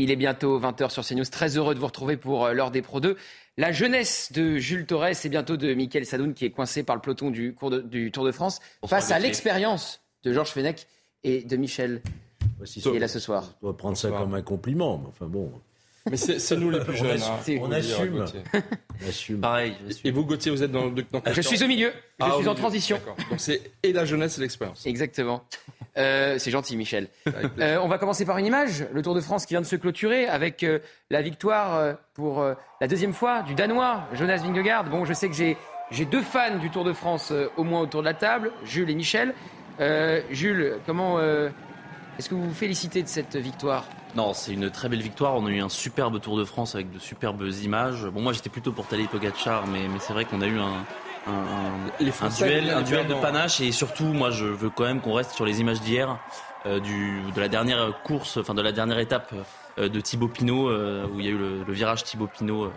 Il est bientôt 20h sur CNews. Très heureux de vous retrouver pour euh, l'heure des Pro 2. La jeunesse de Jules Torres et bientôt de Michael Sadoun qui est coincé par le peloton du, du Tour de France face à l'expérience de Georges Fenech et de Michel. qui est là ce soir. On doit prendre ça comme un compliment, mais enfin bon. Mais c'est nous les plus jeunes. On, assume. on assume. Pareil. Et vous, Gauthier, vous êtes dans, dans Je suis au milieu. Je ah, suis en transition. Donc c'est et la jeunesse et l'expérience. Exactement. Euh, c'est gentil, Michel. Euh, on va commencer par une image. Le Tour de France qui vient de se clôturer avec euh, la victoire pour la deuxième fois du Danois, Jonas Vingegaard. Bon, je sais que j'ai, j'ai deux fans du Tour de France au moins autour de la table, Jules et Michel. Jules, comment est-ce que vous vous félicitez de cette victoire? Non, c'est une très belle victoire. On a eu un superbe Tour de France avec de superbes images. Bon, moi j'étais plutôt pour Tadej Pogacar, mais, mais c'est vrai qu'on a eu un, un, duel, un duel de panache et surtout, moi, je veux quand même qu'on reste sur les images d'hier, euh, de la dernière course, enfin de la dernière étape euh, de Thibaut Pinot, euh, où il y a eu le, virage Thibaut Pinot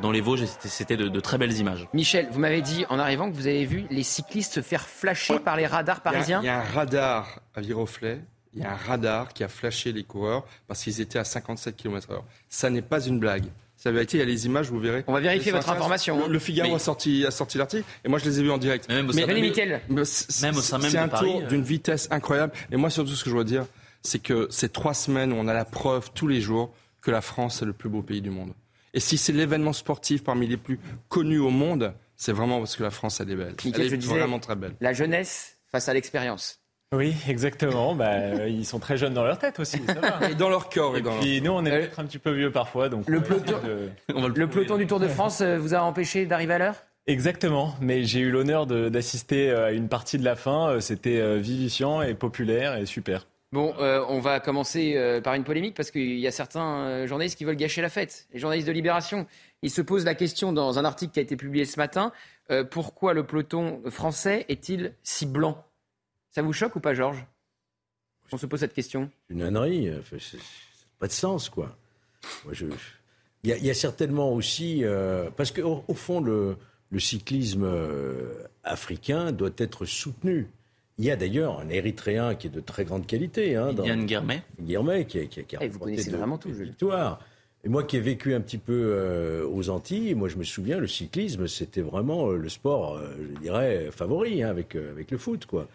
dans les Vosges. C'était de, très belles images. Michel, vous m'avez dit en arrivant que vous avez vu les cyclistes se faire flasher par les radars parisiens. Il y a, un radar à Viroflay. Il y a un radar qui a flashé les coureurs parce qu'ils étaient à 57 km/h. Ça n'est pas une blague. Ça va été, il y a les images, vous verrez. On va vérifier votre information. Le, Figaro a sorti, a sorti l'article et moi je les ai vus en direct. Mais même c'est un tour d'une vitesse incroyable. Et moi surtout ce que je dois dire, c'est que ces trois semaines où on a la preuve tous les jours que la France est le plus beau pays du monde. Et si c'est l'événement sportif parmi les plus connus au monde, c'est vraiment parce que la France elle est belle. elle est vraiment très belle. La jeunesse face à l'expérience. Oui, exactement. Bah, euh, ils sont très jeunes dans leur tête aussi. Et dans leur corps. Et, puis nous, on est peut-être un petit peu vieux parfois. Donc le peloton, le, peloton du Tour de France euh, vous a empêché d'arriver à l'heure? Exactement, mais j'ai eu l'honneur d'assister euh, à une partie de la fin. C'était vivifiant et populaire et super. Bon, on va commencer par une polémique parce qu'il y a certains journalistes qui veulent gâcher la fête. Les journalistes de Libération, ils se posent la question dans un article qui a été publié ce matin pourquoi le peloton français est-il si blanc? Ça vous choque ou pas, Georges On se pose cette question. Une ânerie. Ça pas de sens, quoi. Il y, a certainement aussi. Euh, parce qu'au au fond, le, cyclisme euh, africain doit être soutenu. Il y a d'ailleurs un Érythréen qui est de très grande qualité. Hein, Yann Guermet. Guermet, qui, qui, qui a eh, Vous connaissez vraiment tout, victoire. Et moi qui ai vécu un petit peu euh, aux Antilles, moi je me souviens, le cyclisme, c'était vraiment le sport, je dirais, favori hein, avec, avec le foot, quoi.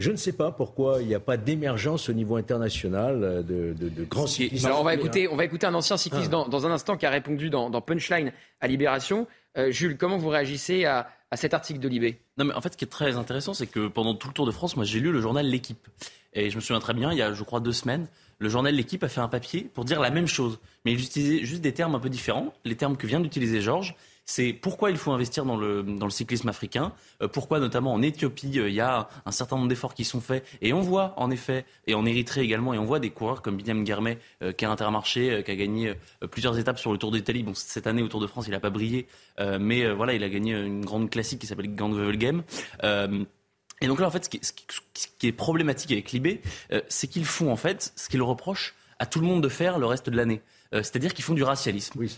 Je ne sais pas pourquoi il n'y a pas d'émergence au niveau international euh, de, grands cyclistes. on va écouter, on va écouter un ancien cycliste ah. dans, un instant qui a répondu dans, Punchline à Libération. Euh, Jules, comment vous réagissez à, cet article de Libé? Non, mais en fait, ce qui est très intéressant, c'est que pendant tout le Tour de France, moi, j'ai lu le journal L'équipe. Et je me souviens très bien, il y a, je crois, deux semaines, le journal L'équipe a fait un papier pour dire la même chose. Mais il utilisait juste des termes un peu différents, les termes que vient d'utiliser Georges c'est pourquoi il faut investir dans le, dans le cyclisme africain, euh, pourquoi notamment en Éthiopie, euh, il y a un certain nombre d'efforts qui sont faits, et on voit en effet, et en Érythrée également, et on voit des coureurs comme Binyam Guermet, euh, qui a intermarché, qui a gagné plusieurs étapes sur le Tour d'Italie. Bon, cette année au Tour de France, il n'a pas brillé, mais voilà, il a gagné une grande classique qui s'appelle Gand Game. et donc là, en fait, ce qui, ce qui est problématique avec Libé, c'est qu'ils font en fait ce qu'ils reprochent à tout le monde de faire le reste de l'année. C'est-à-dire qu'ils font du racialisme. Oui,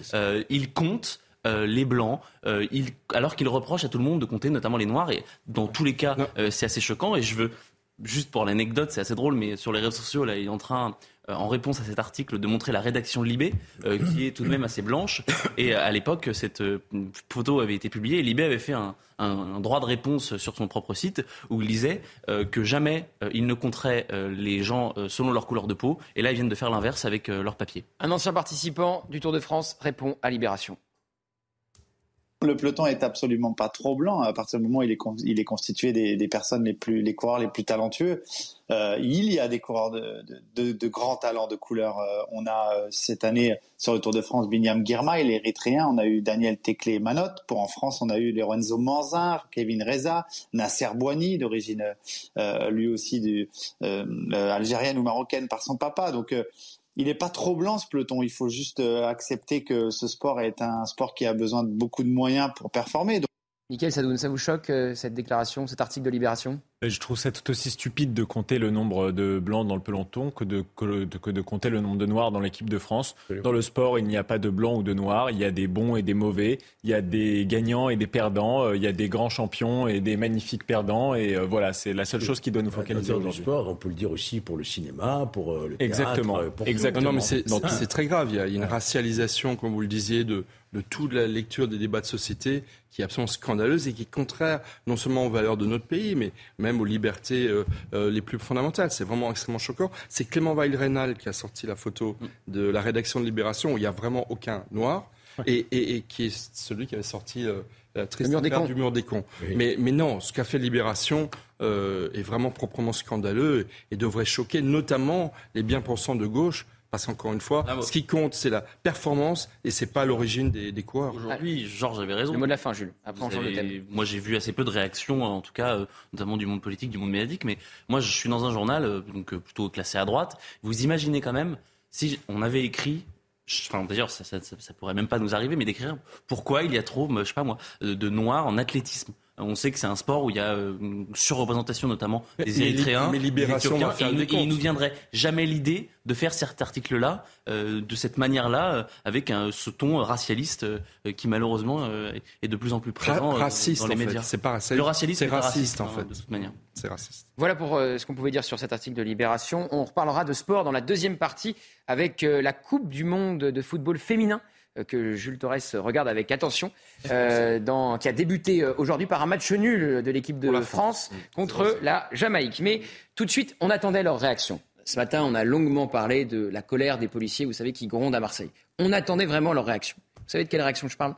ils comptent euh, les blancs, euh, alors qu'il reproche à tout le monde de compter notamment les noirs. Et dans tous les cas, euh, c'est assez choquant. Et je veux, juste pour l'anecdote, c'est assez drôle, mais sur les réseaux sociaux, là, il est en train, en réponse à cet article, de montrer la rédaction de Libé, qui est tout de même assez blanche. Et à l'époque, cette photo avait été publiée et Libé avait fait un, droit de réponse sur son propre site où il disait que jamais il ne compterait les gens selon leur couleur de peau. Et là, ils viennent de faire l'inverse avec leur papier. Un ancien participant du Tour de France répond à Libération. Le peloton est absolument pas trop blanc à partir du moment où il est, constitué des, personnes les plus, les coureurs les plus talentueux. Euh, il y a des coureurs de, grands talents de couleur. Euh, on a euh, cette année sur le Tour de France Binyam Girmay, l'Érythréen. On a eu Daniel Teclé Manot. Pour en France, on a eu Lorenzo Manzin, Kevin Reza, Nasser Boigny, d'origine lui aussi algérienne ou marocaine par son papa. Donc il n'est pas trop blanc ce peloton. Il faut juste euh, accepter que ce sport est un sport qui a besoin de beaucoup de moyens pour performer. Michael Sadoun, ça vous choque euh, cette déclaration, cet article de Libération? Je trouve ça tout aussi stupide de compter le nombre de blancs dans le peloton que de, que de, compter le nombre de noirs dans l'équipe de France. Dans le sport, il n'y a pas de blancs ou de noirs. Il y a des bons et des mauvais. Il y a des gagnants et des perdants. Euh, il y a des grands champions et des magnifiques perdants. Et euh, voilà, c'est la seule chose qui doit nous focaliser aujourd'hui. sport, on peut le dire aussi pour le cinéma, pour le théâtre. Exactement. Pour Exactement. Non, mais c'est très grave. Il y a une racialisation, comme vous le disiez, de, de toute la lecture des débats de société qui est absolument scandaleuse et qui est contraire non seulement aux valeurs de notre pays, mais même aux libertés euh, euh, les plus fondamentales. C'est vraiment extrêmement choquant. C'est Clément Weil-Rénal qui a sorti la photo de la rédaction de Libération où il n'y a vraiment aucun noir et, et, qui est celui qui avait sorti euh, la triste mur du mur des cons. Mais, mais, non, ce qu'a fait Libération est vraiment proprement scandaleux et devrait choquer notamment les bien-pensants de gauche parce qu'encore une fois, ce qui compte, c'est la performance et c'est pas l'origine des, des coureurs. Aujourd'hui, Georges avait raison. Le mot de la fin, Jules. Après, Moi, j'ai vu assez peu de réactions, en tout cas, euh, notamment du monde politique, du monde médiatique. Mais moi, je suis dans un journal, euh, donc euh, plutôt classé à droite. Vous imaginez quand même, si on avait écrit Enfin, d'ailleurs, ça, ça, ça, pourrait même pas nous arriver, mais d'écrire pourquoi il y a trop, je sais pas moi, de noirs en athlétisme. On sait que c'est un sport où il y a une surreprésentation notamment des Érythréens, mais Libération et, il nous viendrait jamais l'idée de faire cet article-là euh, de cette manière-là, euh, avec un, ce ton racialiste euh, qui malheureusement est de plus en plus présent raciste, dans les médias. C'est pas raciste. Le racialisme c'est raciste, en hein, fait. De toute manière. C'est raciste. Voilà pour ce qu'on pouvait dire sur cet article de Libération. On reparlera de sport dans la deuxième partie avec la Coupe du monde de football féminin euh, que Jules Torres regarde avec attention, euh, dans, qui a débuté euh, aujourd'hui par un match nul de l'équipe de France, contre la Jamaïque. Mais tout de suite, on attendait leur réaction. Ce matin, on a longuement parlé de la colère des policiers, vous savez, qui grondent à Marseille. On attendait vraiment leur réaction. Vous savez de quelle réaction je parle?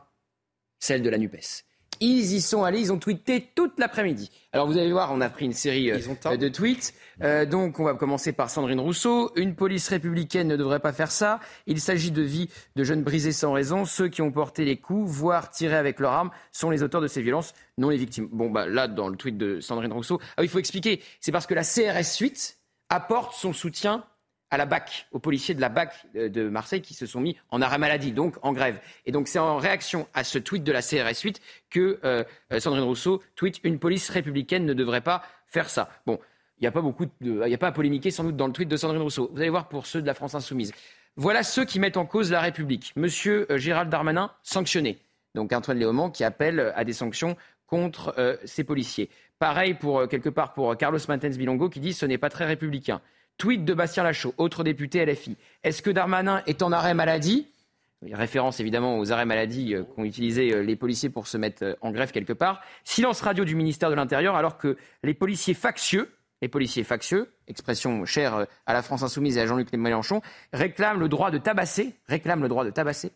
Celle de la NUPES. Ils y sont allés, ils ont tweeté toute l'après-midi. Alors vous allez voir, on a pris une série euh, de tweets. Euh, donc on va commencer par Sandrine Rousseau. Une police républicaine ne devrait pas faire ça. Il s'agit de vies de jeunes brisés sans raison. Ceux qui ont porté les coups, voire tiré avec leur arme, sont les auteurs de ces violences, non les victimes. Bon, bah là, dans le tweet de Sandrine Rousseau, ah il faut expliquer. C'est parce que la CRS 8 apporte son soutien à la BAC, aux policiers de la BAC de Marseille qui se sont mis en arrêt maladie, donc en grève. Et donc c'est en réaction à ce tweet de la CRS 8 que euh, Sandrine Rousseau tweet une police républicaine ne devrait pas faire ça. Bon, il n'y a pas beaucoup il n'y a pas à polémiquer sans doute dans le tweet de Sandrine Rousseau. Vous allez voir pour ceux de la France insoumise. Voilà ceux qui mettent en cause la République. Monsieur euh, Gérald Darmanin sanctionné. Donc Antoine Léaumont qui appelle à des sanctions contre euh, ces policiers. Pareil pour quelque part pour Carlos Martens Bilongo qui dit ce n'est pas très républicain. Tweet de Bastien Lachaud, autre député LFI. Est-ce que Darmanin est en arrêt maladie? Référence évidemment aux arrêts maladie euh, qu'ont utilisé euh, les policiers pour se mettre euh, en grève quelque part. Silence radio du ministère de l'Intérieur alors que les policiers factieux, les policiers factieux, expression chère à la France insoumise et à Jean-Luc Mélenchon, réclament le droit de tabasser, réclament le droit de tabasser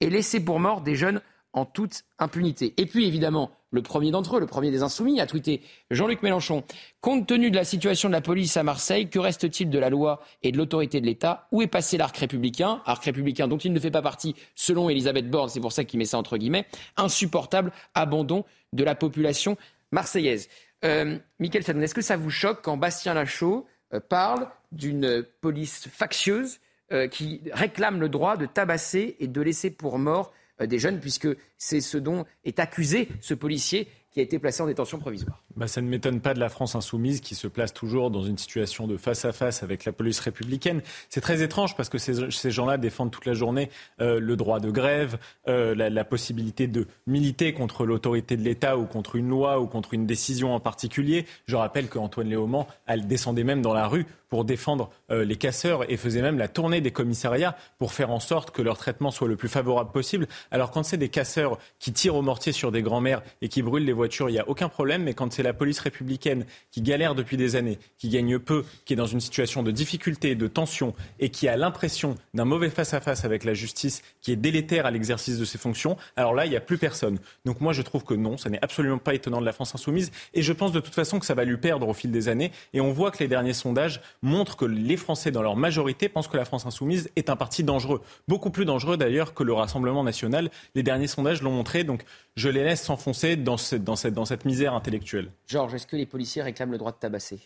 et laisser pour mort des jeunes en toute impunité. Et puis évidemment, le premier d'entre eux, le premier des insoumis, a tweeté Jean-Luc Mélenchon. Compte tenu de la situation de la police à Marseille, que reste-t-il de la loi et de l'autorité de l'État? Où est passé l'arc républicain? Arc républicain dont il ne fait pas partie, selon Elisabeth Borne, c'est pour ça qu'il met ça entre guillemets. Insupportable abandon de la population marseillaise. Euh, Michael Sadon, est-ce que ça vous choque quand Bastien Lachaud euh, parle d'une police factieuse euh, qui réclame le droit de tabasser et de laisser pour mort des jeunes, puisque c'est ce dont est accusé ce policier qui a été placé en détention provisoire. Bah, ça ne m'étonne pas de la France insoumise qui se place toujours dans une situation de face à face avec la police républicaine. C'est très étrange parce que ces, gens-là défendent toute la journée euh, le droit de grève, euh, la, la, possibilité de militer contre l'autorité de l'État ou contre une loi ou contre une décision en particulier. Je rappelle qu'Antoine Léaumont elle descendait même dans la rue pour défendre euh, les casseurs et faisait même la tournée des commissariats pour faire en sorte que leur traitement soit le plus favorable possible. Alors quand c'est des casseurs qui tirent au mortier sur des grands-mères et qui brûlent les voitures, il n'y a aucun problème. Mais quand c'est la police républicaine qui galère depuis des années, qui gagne peu, qui est dans une situation de difficulté, de tension et qui a l'impression d'un mauvais face-à-face avec la justice, qui est délétère à l'exercice de ses fonctions, alors là, il n'y a plus personne. Donc moi, je trouve que non, ça n'est absolument pas étonnant de la France insoumise. Et je pense de toute façon que ça va lui perdre au fil des années. Et on voit que les derniers sondages montrent que les Français, dans leur majorité, pensent que la France insoumise est un parti dangereux. Beaucoup plus dangereux d'ailleurs que le Rassemblement national. Les derniers sondages l'ont montré. Donc je les laisse s'enfoncer dans cette, dans, cette, dans cette misère intellectuelle. Georges, est-ce que les policiers réclament le droit de tabasser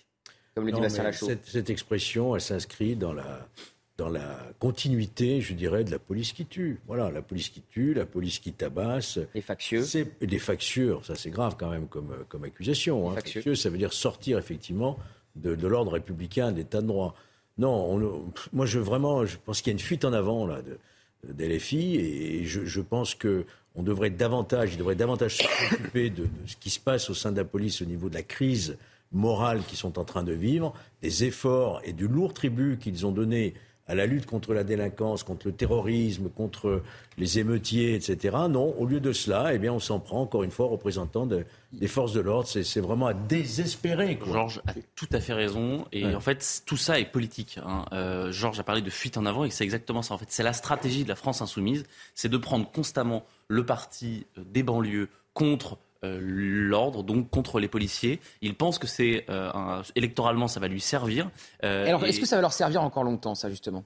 Comme le dit Bastien Lachaud. Cette, cette expression, elle s'inscrit dans la dans la continuité, je dirais, de la police qui tue. Voilà, la police qui tue, la police qui tabasse. Les factieux. Les factieux, ça c'est grave quand même comme, comme accusation. Hein. Factieux. ça veut dire sortir effectivement de, de l'ordre républicain, d'état de droit. Non, moi je vraiment, je pense qu'il y a une fuite en avant là de, LFI et je, je pense que on devrait davantage, il devrait davantage s'occuper de, de, ce qui se passe au sein de la police au niveau de la crise morale qu'ils sont en train de vivre, des efforts et du lourd tribut qu'ils ont donné à la lutte contre la délinquance, contre le terrorisme, contre les émeutiers, etc. Non, au lieu de cela, eh bien, on s'en prend encore une fois aux représentants des forces de l'ordre. C'est vraiment à désespérer. Georges a tout à fait raison. Et en fait, tout ça est politique. Hein. Euh, Georges a parlé de fuite en avant et c'est exactement ça. En fait, c'est la stratégie de la France insoumise, c'est de prendre constamment le parti euh, des banlieues contre l'ordre, donc contre les policiers. Il pense que c'est euh, électoralement ça va lui servir. Euh, alors, est-ce que ça va leur servir encore longtemps, ça justement?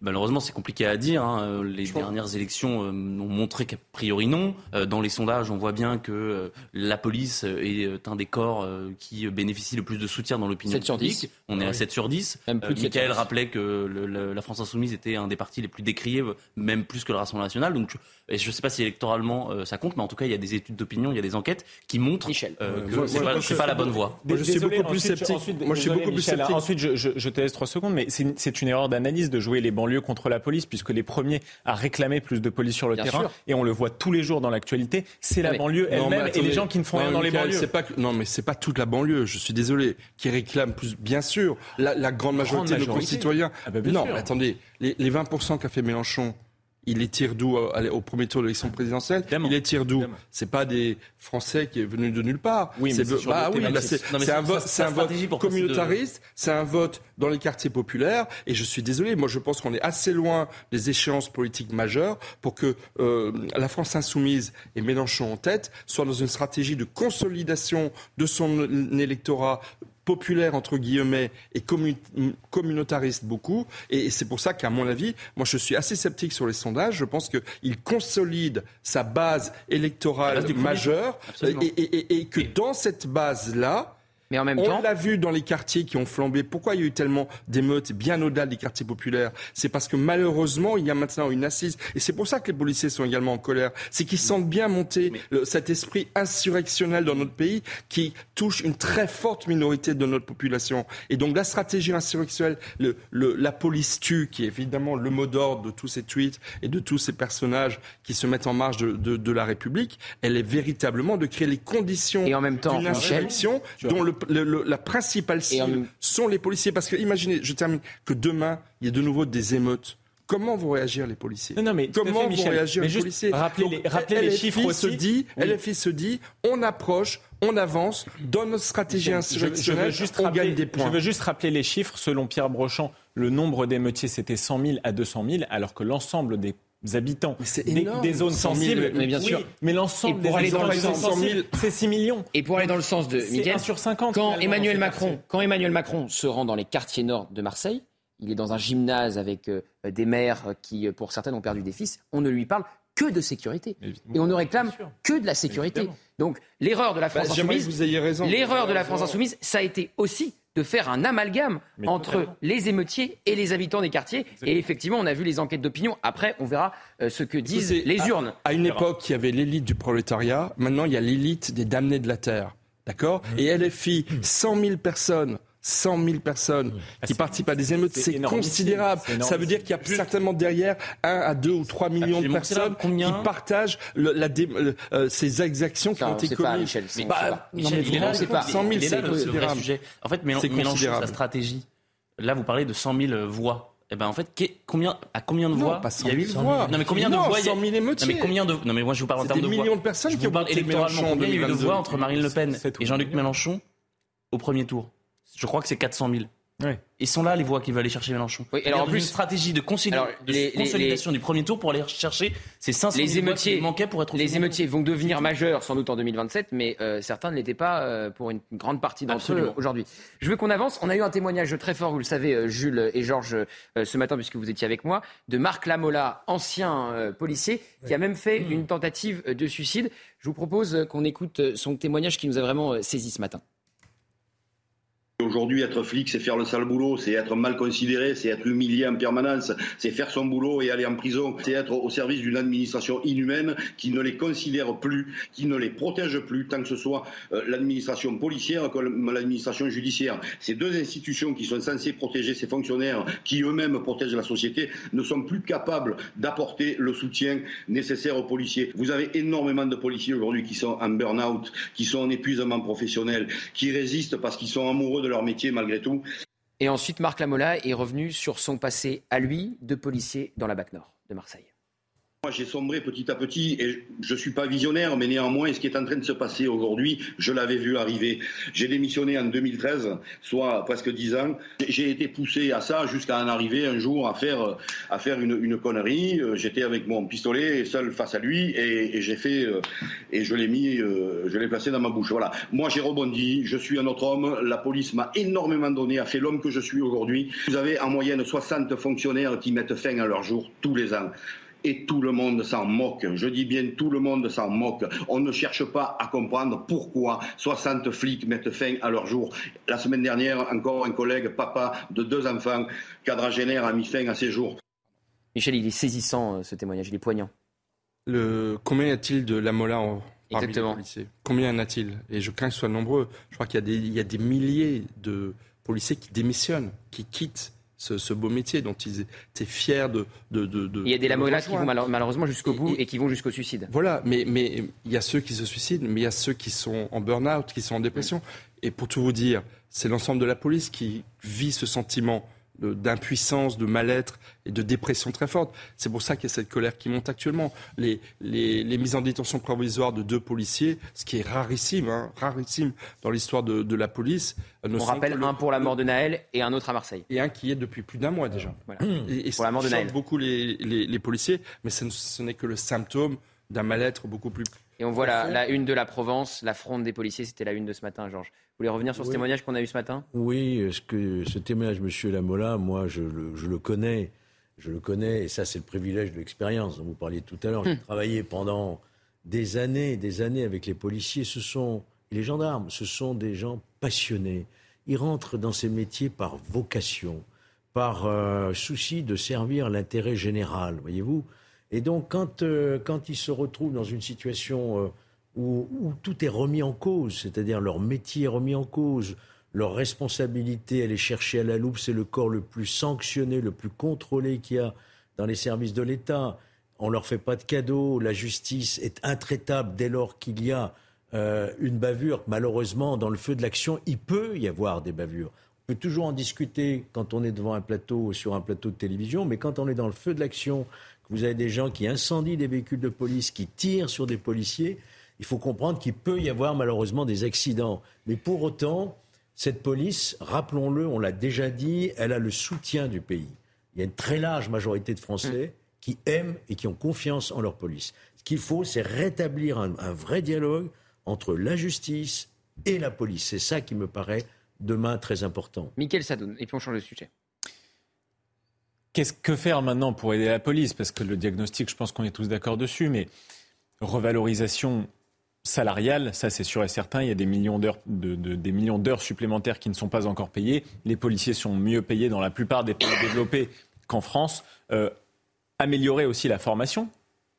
Malheureusement, c'est compliqué à dire. Hein. Les dernières élections euh, ont montré qu'a priori non. Euh, dans les sondages, on voit bien que euh, la police est un des corps qui bénéficie le plus de soutien dans l'opinion publique. On est à 7 sur 10. Même plus Michael rappelait que la France Insoumise était un des partis les plus décriés, même plus que le Rassemblement National. Donc, je ne sais pas si électoralement ça compte, mais en tout cas, il y a des études d'opinion, il y a des enquêtes qui montrent Michel. que c'est pas, pas, la bonne voie. Moi, je suis beaucoup plus sceptique. Moi, je suis beaucoup plus sceptique. Ensuite, je, je, te laisse trois secondes, mais c'est une erreur d'analyse de jouer les bancs lieu contre la police, puisque les premiers à réclamer plus de police sur le terrain, et on le voit tous les jours dans l'actualité, c'est la banlieue elle-même et les gens qui ne font rien dans les banlieues. Pas non, mais c'est pas toute la banlieue, je suis désolé, qui réclame plus, bien sûr, la, grande majorité, de nos concitoyens. Ah bah, non, attendez, les, les 20% qu'a fait Mélenchon, il les tire d'où au premier tour de l'élection présidentielle Il les tire d'où C'est pas des Français qui est venu de nulle part. Oui, c'est bah, oui, c'est un vote, c'est un vote communautariste, c'est un vote dans les quartiers populaires. Et je suis désolé, moi je pense qu'on est assez loin des échéances politiques majeures pour que euh, la France insoumise et Mélenchon en tête soient dans une stratégie de consolidation de son électorat populaire entre guillemets et communautariste beaucoup. Et c'est pour ça qu'à mon avis, moi je suis assez sceptique sur les sondages. Je pense qu'il consolide sa base électorale majeure et, que dans cette base-là, mais en même on l'a vu dans les quartiers qui ont flambé. Pourquoi il y a eu tellement d'émeutes bien au-delà des quartiers populaires? C'est parce que malheureusement, il y a maintenant une assise. Et c'est pour ça que les policiers sont également en colère. C'est qu'ils sentent bien monter cet esprit insurrectionnel dans notre pays qui touche une très forte minorité de notre population. Et donc la stratégie insurrectionnelle, le, la police tue, qui est évidemment le mot d'ordre de tous ces tweets et de tous ces personnages qui se mettent en marge de, de, la République, elle est véritablement de créer les conditions d'une insurrection dont le la principale cible sont les policiers. Parce que imaginez, je termine, que demain, il y a de nouveau des émeutes. Comment vont réagir les policiers non, mais Comment vont réagir les policiers Rappelez, les, chiffres aussi. Se dit, LFI se dit, on approche, on avance dans notre stratégie insurrectionnelle, on gagne des points. Je veux juste rappeler les chiffres. Selon Pierre Brochant, le nombre d'émeutiers, c'était 100 000 à 200 000, alors que l'ensemble des habitants des, zones sensibles. mais bien sûr. mais l'ensemble des aller zones sensibles, c'est 6 millions. Et pour aller dans le sens de Miguel, sur 50, quand Emmanuel Macron, quand Emmanuel Macron se rend dans les quartiers nord de Marseille, il est dans un gymnase avec euh, des mères qui, pour certaines, ont perdu des fils. On ne lui parle que de sécurité. Et on ne réclame que de la sécurité. Donc l'erreur de la bah, France insoumise, l'erreur de la France insoumise, ça a été aussi de faire un amalgame entre les émeutiers et les habitants des quartiers. Et effectivement, on a vu les enquêtes d'opinion. Après, on verra euh, ce que disent les urnes. À, une époque, il y avait l'élite du prolétariat. Maintenant, il y a l'élite des damnés de la terre. D'accord? Et LFI, 100 000 personnes 100 000 personnes ah, qui participent à des émeutes, c'est considérable. Ça veut dire qu'il y a certainement derrière 1 à 2 ou 3 millions de personnes qui partagent la euh, ces exactions qui ont été commises. Michel, bah, il est là, c'est pas 100 000, c'est considérable. En fait, Mélenchon, sa stratégie. Là, vous parlez de 100 000 voix. Eh ben en fait, combien, à combien de voix il y a eu voix Non mais combien de voix 100 000 émeutiers. Non mais combien de Non mais moi je vous parle en termes de voix. Des millions de personnes qui ont voté électoralement. Combien il y a eu de voix entre Marine Le Pen et Jean-Luc Mélenchon au premier tour je crois que c'est 400 000. Ils sont là, les voix qui veulent aller chercher Mélenchon. Oui, alors en plus, une stratégie de, consolidation du premier tour pour aller chercher ces 500 les émeutiers, qui manquaient pour être Les émeutiers vont devenir majeurs sans doute en 2027, mais euh, certains ne l'étaient pas euh, pour une grande partie d'entre eux aujourd'hui. Je veux qu'on avance. On a eu un témoignage très fort, vous le savez, euh, Jules et Georges, ce matin, puisque vous étiez avec moi, de Marc Lamola, ancien policier, qui a même fait une tentative de suicide. Je vous propose qu'on écoute son témoignage qui nous a vraiment saisi ce matin. Aujourd'hui, être flic, c'est faire le sale boulot, c'est être mal considéré, c'est être humilié en permanence, c'est faire son boulot et aller en prison, c'est être au service d'une administration inhumaine qui ne les considère plus, qui ne les protège plus, tant que ce soit euh, l'administration policière comme l'administration judiciaire. Ces deux institutions qui sont censées protéger ces fonctionnaires, qui eux-mêmes protègent la société, ne sont plus capables d'apporter le soutien nécessaire aux policiers. Vous avez énormément de policiers aujourd'hui qui sont en burn-out, qui sont en épuisement professionnel, qui résistent parce qu'ils sont amoureux de leur métier malgré tout. Et ensuite, Marc Lamola est revenu sur son passé à lui de policier dans la BAC Nord de Marseille. Moi, j'ai sombré petit à petit et je ne suis pas visionnaire, mais néanmoins, ce qui est en train de se passer aujourd'hui, je l'avais vu arriver. J'ai démissionné en 2013, soit presque dix ans. J'ai été poussé à ça jusqu'à en arriver un jour à faire, à faire une, connerie. J'étais avec mon pistolet seul face à lui et, j'ai fait, et je l'ai mis, je l'ai placé dans ma bouche. Voilà. Moi, j'ai rebondi. Je suis un autre homme. La police m'a énormément donné, a fait l'homme que je suis aujourd'hui. Vous avez en moyenne 60 fonctionnaires qui mettent fin à leur jour tous les ans et tout le monde s'en moque. Je dis bien tout le monde s'en moque. On ne cherche pas à comprendre pourquoi 60 flics mettent fin à leur jour. La semaine dernière, encore un collègue, papa de deux enfants, quadragénaire, a mis fin à ses jours. Michel, il est saisissant euh, ce témoignage, il est poignant. Le... Combien y a-t-il de Lamola en... Exactement. Combien y en a-t-il? Et je crains qu'ils soient nombreux. Je crois qu'il y, il y a des milliers de policiers qui démissionnent, qui quittent ce, beau métier dont ils étaient fiers de. de, de, il y a des lamolas qui vont malheureusement jusqu'au bout et, qui vont jusqu'au suicide. Voilà, mais, mais il y a ceux qui se suicident, mais il y a ceux qui sont en burn-out, qui sont en dépression. Et pour tout vous dire, c'est l'ensemble de la police qui vit ce sentiment d'impuissance, de mal-être et de dépression très forte. C'est pour ça qu'il y a cette colère qui monte actuellement. Les, les, les, mises en détention provisoire de deux policiers, ce qui est rarissime, hein, rarissime dans l'histoire de, de, la police. Euh, On rappelle un pour la mort de Naël et un autre à Marseille. Et un qui est depuis plus d'un mois déjà. Voilà. Et, et pour la mort de Naël. beaucoup les, les, policiers, mais ce, ce n'est que le symptôme d'un mal-être beaucoup plus et on voit la, la, une de la Provence, la fronde des policiers, c'était la une de ce matin, Georges. Vous voulez revenir sur ce témoignage qu'on a eu ce matin? Oui, ce, que, ce témoignage, Monsieur Lamola, moi, je le, je le, connais. Je le connais, et ça, c'est le privilège de l'expérience dont vous parliez tout à l'heure. J'ai hum. travaillé pendant des années, des années avec les policiers. Ce sont les gendarmes, ce sont des gens passionnés. Ils rentrent dans ces métiers par vocation, par euh, souci de servir l'intérêt général, voyez-vous. Et donc, quand, euh, quand ils se retrouvent dans une situation euh, où, tout est remis en cause, c'est-à-dire leur métier est remis en cause, leur responsabilité, elle est cherchée à la loupe, c'est le corps le plus sanctionné, le plus contrôlé qu'il y a dans les services de l'État. On leur fait pas de cadeaux, la justice est intraitable dès lors qu'il y a euh, une bavure. Malheureusement, dans le feu de l'action, il peut y avoir des bavures. On peut toujours en discuter quand on est devant un plateau ou sur un plateau de télévision, mais quand on est dans le feu de l'action, vous avez des gens qui incendient des véhicules de police, qui tirent sur des policiers, il faut comprendre qu'il peut y avoir malheureusement des accidents. Mais pour autant, cette police, rappelons-le, on l'a déjà dit, elle a le soutien du pays. Il y a une très large majorité de Français qui aiment et qui ont confiance en leur police. Ce qu'il faut, c'est rétablir un, un, vrai dialogue entre la justice et la police. C'est ça qui me paraît demain très important. Michael Sadoun, et puis on change de sujet. Qu'est-ce que faire maintenant pour aider la police? Parce que le diagnostic, je pense qu'on est tous d'accord dessus, mais revalorisation salariale, ça c'est sûr et certain. Il y a des millions d'heures de, de, des millions d'heures supplémentaires qui ne sont pas encore payées. Les policiers sont mieux payés dans la plupart des pays développés qu'en France. Euh, améliorer aussi la formation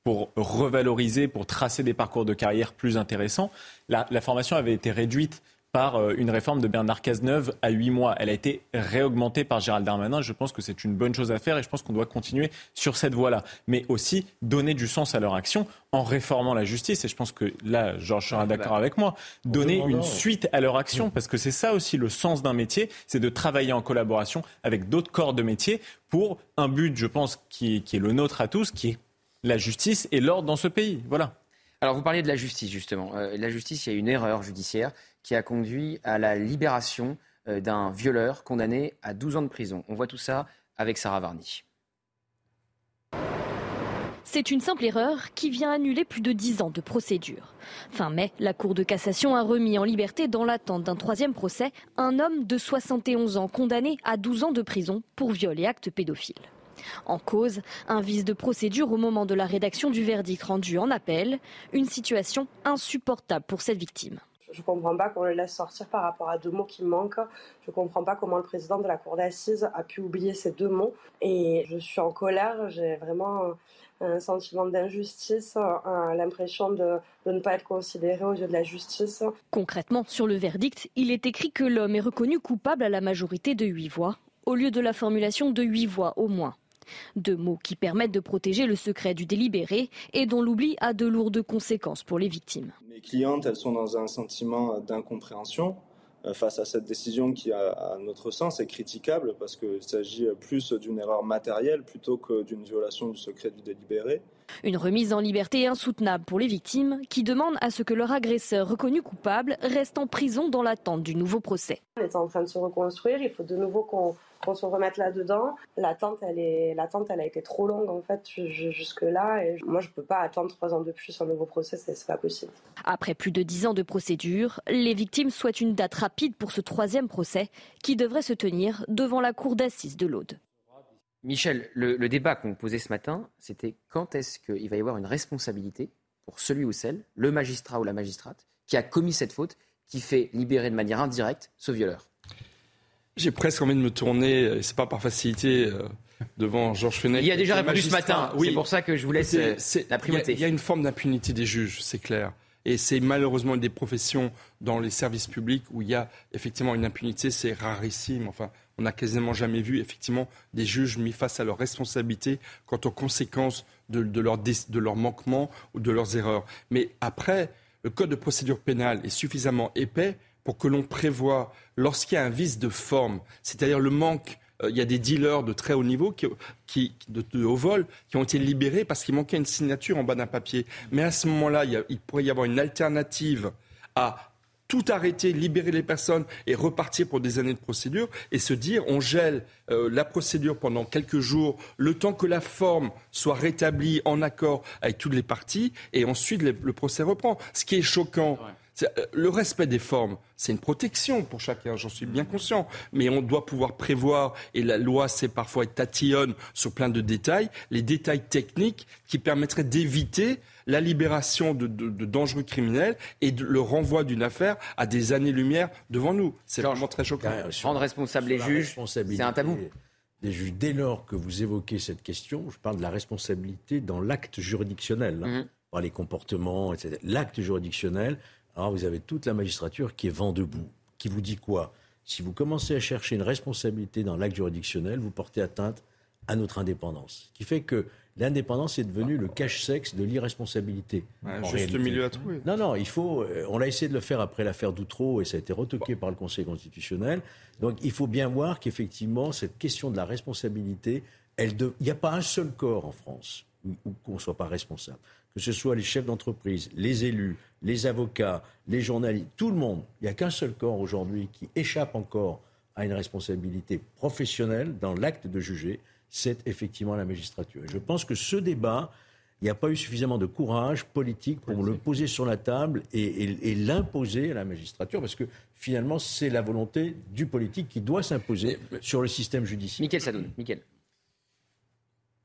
pour revaloriser, pour tracer des parcours de carrière plus intéressants. La formation avait été réduite par euh, une réforme de Bernard Cazeneuve à huit mois. Elle a été réaugmentée par Gérald Darmanin. Je pense que c'est une bonne chose à faire et je pense qu'on doit continuer sur cette voie-là. Mais aussi donner du sens à leur action en réformant la justice. Et je pense que là, Georges sera d'accord avec moi. Donner une suite à leur action parce que c'est ça aussi le sens d'un métier, c'est de travailler en collaboration avec d'autres corps de métier pour un but, je pense, qui est, qui est le nôtre à tous, qui est la justice et l'ordre dans ce pays. Voilà. Alors vous parliez de la justice justement. Euh, la justice, il y a une erreur judiciaire qui a conduit à la libération euh, d'un violeur condamné à 12 ans de prison. On voit tout ça avec Sarah Varny. C'est une simple erreur qui vient annuler plus de 10 ans de procédure. Fin mai, la Cour de cassation a remis en liberté dans l'attente d'un troisième procès un homme de 71 ans condamné à 12 ans de prison pour viol et actes pédophiles. En cause, un vice de procédure au moment de la rédaction du verdict rendu en appel, une situation insupportable pour cette victime. Je ne comprends pas qu'on le laisse sortir par rapport à deux mots qui manquent. Je ne comprends pas comment le président de la Cour d'assises a pu oublier ces deux mots. Et je suis en colère. J'ai vraiment un sentiment d'injustice, l'impression de, de, ne pas être considéré aux yeux de la justice. Concrètement, sur le verdict, il est écrit que l'homme est reconnu coupable à la majorité de huit voix, au lieu de la formulation de huit voix au moins. Deux mots qui permettent de protéger le secret du délibéré et dont l'oubli a de lourdes conséquences pour les victimes. Mes clientes, elles sont dans un sentiment d'incompréhension euh, face à cette décision qui, à notre sens, est critiquable parce qu'il s'agit plus d'une erreur matérielle plutôt que d'une violation du secret du délibéré. Une remise en liberté insoutenable pour les victimes qui demandent à ce que leur agresseur reconnu coupable reste en prison dans l'attente du nouveau procès. On est en train de se reconstruire, il faut de nouveau qu'on qu'on se remette là-dedans. L'attente, elle, est, l'attente, elle a été trop longue en fait jusque-là. Et moi, je peux pas attendre trois ans de plus un nouveau procès, c'est pas possible. Après plus de dix ans de procédure, les victimes souhaitent une date rapide pour ce troisième procès qui devrait se tenir devant la cour d'assises de l'Aude. Michel, le, le débat qu'on posait ce matin, c'était quand est-ce qu'il va y avoir une responsabilité pour celui ou celle, le magistrat ou la magistrate, qui a commis cette faute, qui fait libérer de manière indirecte ce violeur? J'ai presque envie de me tourner, et c'est pas par facilité, euh, devant Georges Fenech. Il a déjà répondu ce matin. Oui. C'est pour ça que je vous laisse euh, la primauté. Il y, a une forme d'impunité des juges, c'est clair. Et c'est malheureusement une des professions dans les services publics où il y a effectivement une impunité, c'est rarissime. Enfin, on n'a quasiment jamais vu effectivement des juges mis face à leurs responsabilités quant aux conséquences de, leurs leur manquements ou de leurs erreurs. Mais après, le code de procédure pénale est suffisamment épais pour que l'on prévoit, lorsqu'il y a un vice de forme, c'est-à-dire le manque euh, il y a des dealers de très haut niveau, qui, de, haut vol, qui ont été libérés parce qu'il manquait une signature en bas d'un papier. Mais à ce moment-là, il, pourrait y avoir une alternative à tout arrêter, libérer les personnes et repartir pour des années de procédure et se dire on gèle euh, la procédure pendant quelques jours, le temps que la forme soit rétablie en accord avec toutes les parties et ensuite le procès reprend. Ce qui est choquant, le respect des formes, c'est une protection pour chacun, j'en suis bien conscient. Mais on doit pouvoir prévoir, et la loi sait parfois être tatillonne sur plein de détails, les détails techniques qui permettraient d'éviter la libération de, dangereux criminels et le renvoi d'une affaire à des années-lumière devant nous. C'est vraiment très choquant. Rendre responsable les juges, c'est un tabou. Des juges, dès lors que vous évoquez cette question, je parle de la responsabilité dans l'acte juridictionnel, hein, mhm. par les comportements, etc. L'acte juridictionnel, alors vous avez toute la magistrature qui est vent debout, qui vous dit quoi? Si vous commencez à chercher une responsabilité dans l'acte juridictionnel, vous portez atteinte à notre indépendance. Ce qui fait que l'indépendance est devenue le cache-sexe de l'irresponsabilité. juste le milieu à trouver. Non, non, il faut. Euh, on a essayé de le faire après l'affaire d'Outreau et ça a été retoqué par le Conseil constitutionnel. Donc il faut bien voir qu'effectivement, cette question de la responsabilité, il n'y a pas un seul corps en France où, qu'on ne soit pas responsable. Que ce soit les chefs d'entreprise, les élus, les avocats, les journalistes, tout le monde. Il n'y a qu'un seul corps aujourd'hui qui échappe encore à une responsabilité professionnelle dans l'acte de juger, c'est effectivement la magistrature. je pense que ce débat, il n'y a pas eu suffisamment de courage politique pour le poser sur la table et, l'imposer à la magistrature, parce que finalement, c'est la volonté du politique qui doit s'imposer sur le système judiciaire. Michael Sadoun, Michael.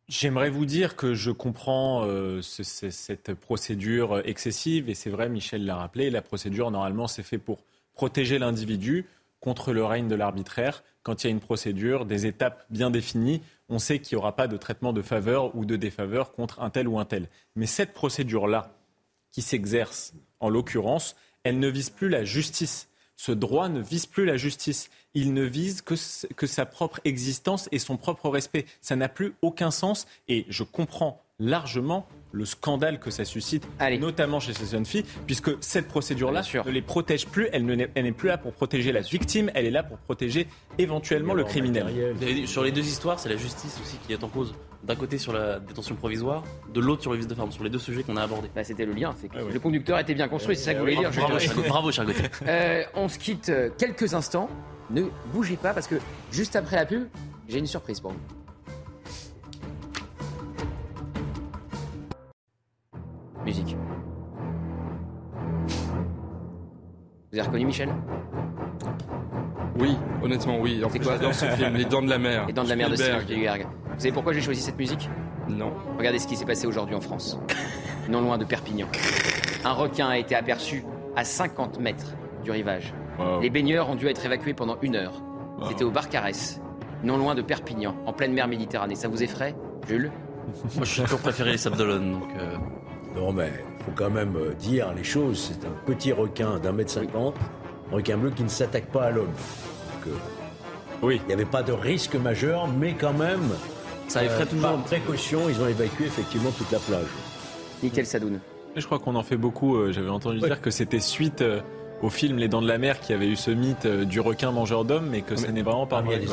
J'aimerais vous dire que je comprends euh, cette procédure excessive, et c'est vrai, Michel l'a rappelé, la procédure, normalement, c'est fait pour protéger l'individu contre le règne de l'arbitraire. Quand il y a une procédure, des étapes bien définies, on sait qu'il n'y aura pas de traitement de faveur ou de défaveur contre un tel ou un tel. Mais cette procédure-là, qui s'exerce en l'occurrence, elle ne vise plus la justice. Ce droit ne vise plus la justice il ne vise que, sa propre existence et son propre respect. Ça n'a plus aucun sens et je comprends largement le scandale que ça suscite, notamment chez ces jeunes filles, puisque cette procédure-là ne les protège plus. Elle n'est plus là pour protéger la victime, elle est là pour protéger éventuellement le criminel. Sur les deux histoires, c'est la justice aussi qui est en cause. D'un côté sur la détention provisoire, de l'autre sur le vice de forme, sur les deux sujets qu'on a abordés. Bah, C'était le lien, c'est que le conducteur était bien construit, c'est ça que vous voulez dire. Bravo, cher euh, on se quitte euh, quelques instants. Ne bougez pas parce que juste après la pub, j'ai une surprise pour vous. Musique. Vous avez reconnu Michel? Oui, honnêtement, oui. En fait, j'adore ce film, Les Dents de la Mer. Les Dents de la Mer de Spielberg. Vous savez pourquoi j'ai choisi cette musique? Non. Regardez ce qui s'est passé aujourd'hui en France. non loin de Perpignan. Un requin a été aperçu à 50 mètres du rivage. Les baigneurs ont dû être évacués pendant une heure. C'était au Barcarès, non loin de Perpignan, en pleine mer Méditerranée. Ça vous effraie, Jules? Moi, je suis toujours préféré les Sables d'Olonne. Donc, euh. Non, mais faut quand même euh, dire les choses. C'est un petit requin d'un mètre cinquante, un requin bleu qui ne s'attaque pas à l'homme. Donc, euh, Oui. il n'y avait pas de risque majeur, mais quand même, Ça effraie euh, toujours. par précaution, ils ont évacué effectivement toute la plage. Nickel Sadoun. Je crois qu'on en fait beaucoup. euh, J'avais entendu dire que c'était suite euh, au film Les Dents de la Mer qui avait eu ce mythe euh, du requin mangeur d'hommes, mais que ce n'est vraiment pas Ah, mais vrai. ça.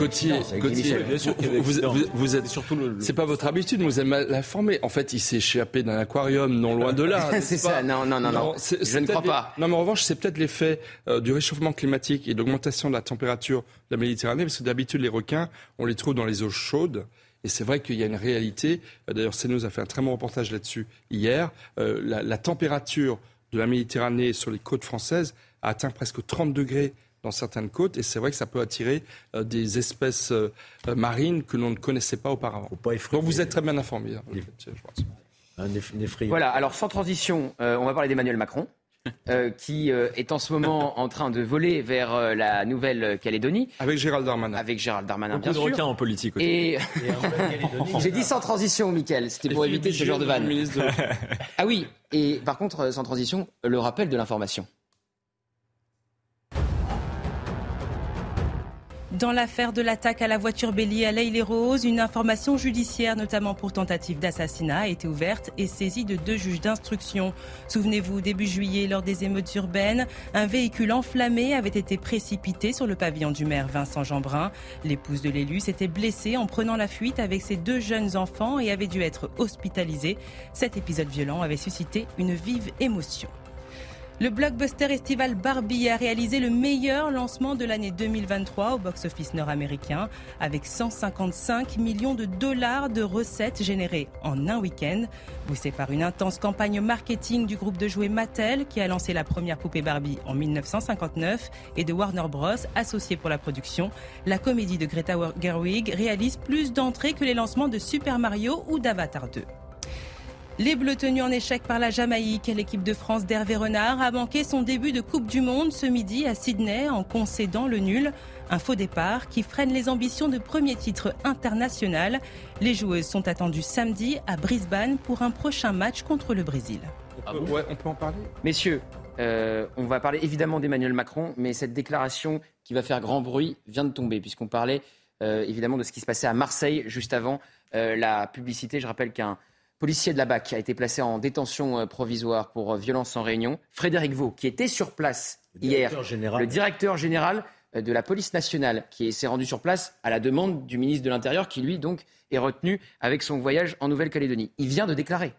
Gauthier, Bien sûr vous, accidents. vous- vous êtes surtout le. C'est pas votre habitude, vous êtes mal informé. En fait, il s'est échappé d'un aquarium, non loin de là. C'est ça, non, non, non, non. Je ne crois pas. Non, mais en revanche, c'est peut-être l'effet euh, du réchauffement climatique et de l'augmentation de la température de la Méditerranée, parce que d'habitude, les requins, on les trouve dans les eaux chaudes. Et c'est vrai qu'il y a une réalité. Euh, D'ailleurs, CNews a fait un très bon reportage là-dessus hier. Euh, la, la température de la Méditerranée sur les côtes françaises a atteint presque 30 degrés dans certaines côtes. Et c'est vrai que ça peut attirer euh, des espèces euh, euh, marines que l'on ne connaissait pas auparavant. Pas effrayer. Donc vous êtes très bien informé. hein, Oui. je pense. Un eff- un effrayant. Voilà, alors sans transition, euh, on va parler d'Emmanuel Macron, euh, qui euh, est en ce moment en train de voler vers euh, la Nouvelle-Calédonie, Avec Gérald Darmanin. avec Gérald Darmanin, Beaucoup bien de sûr. requins en politique aussi. Et j'ai dit sans transition, Mickaël, c'était pour éviter ce genre de vanne. de- Ah oui, et par contre, sans transition, le rappel de l'information. Dans l'affaire de l'attaque à la voiture bélier à l'Aïle-les-Roses, une information judiciaire, notamment pour tentative d'assassinat, a été ouverte et saisie de deux juges d'instruction. Souvenez-vous, début juillet, lors des émeutes urbaines, un véhicule enflammé avait été précipité sur le pavillon du maire Vincent Jeanbrun. L'épouse de l'élu s'était blessée en prenant la fuite avec ses deux jeunes enfants et avait dû être hospitalisée. Cet épisode violent avait suscité une vive émotion. Le blockbuster estival Barbie a réalisé le meilleur lancement de l'année 2023 au box-office nord-américain, avec 155 millions de dollars de recettes générées en un week-end. Poussé par une intense campagne marketing du groupe de jouets Mattel, qui a lancé la première poupée Barbie en 1959, et de Warner Bros, associé pour la production, la comédie de Greta Gerwig réalise plus d'entrées que les lancements de Super Mario ou d'Avatar 2. Les Bleus tenus en échec par la Jamaïque, l'équipe de France d'Hervé Renard a manqué son début de Coupe du Monde ce midi à Sydney en concédant le nul. Un faux départ qui freine les ambitions de premier titre international. Les joueuses sont attendues samedi à Brisbane pour un prochain match contre le Brésil. On peut- ouais, on peut en parler Messieurs, euh, on va parler évidemment d'Emmanuel Macron, mais cette déclaration qui va faire grand bruit vient de tomber, puisqu'on parlait euh, évidemment de ce qui se passait à Marseille juste avant euh, la publicité. Je rappelle qu'un policier de la BAC a été placé en détention euh, provisoire pour euh, violence en réunion. Frédéric Vaux, qui était sur place le hier, général. le directeur général euh, de la police nationale, qui s'est rendu sur place à la demande du ministre de l'Intérieur, qui lui donc est retenu avec son voyage en Nouvelle-Calédonie. Il vient de déclarer,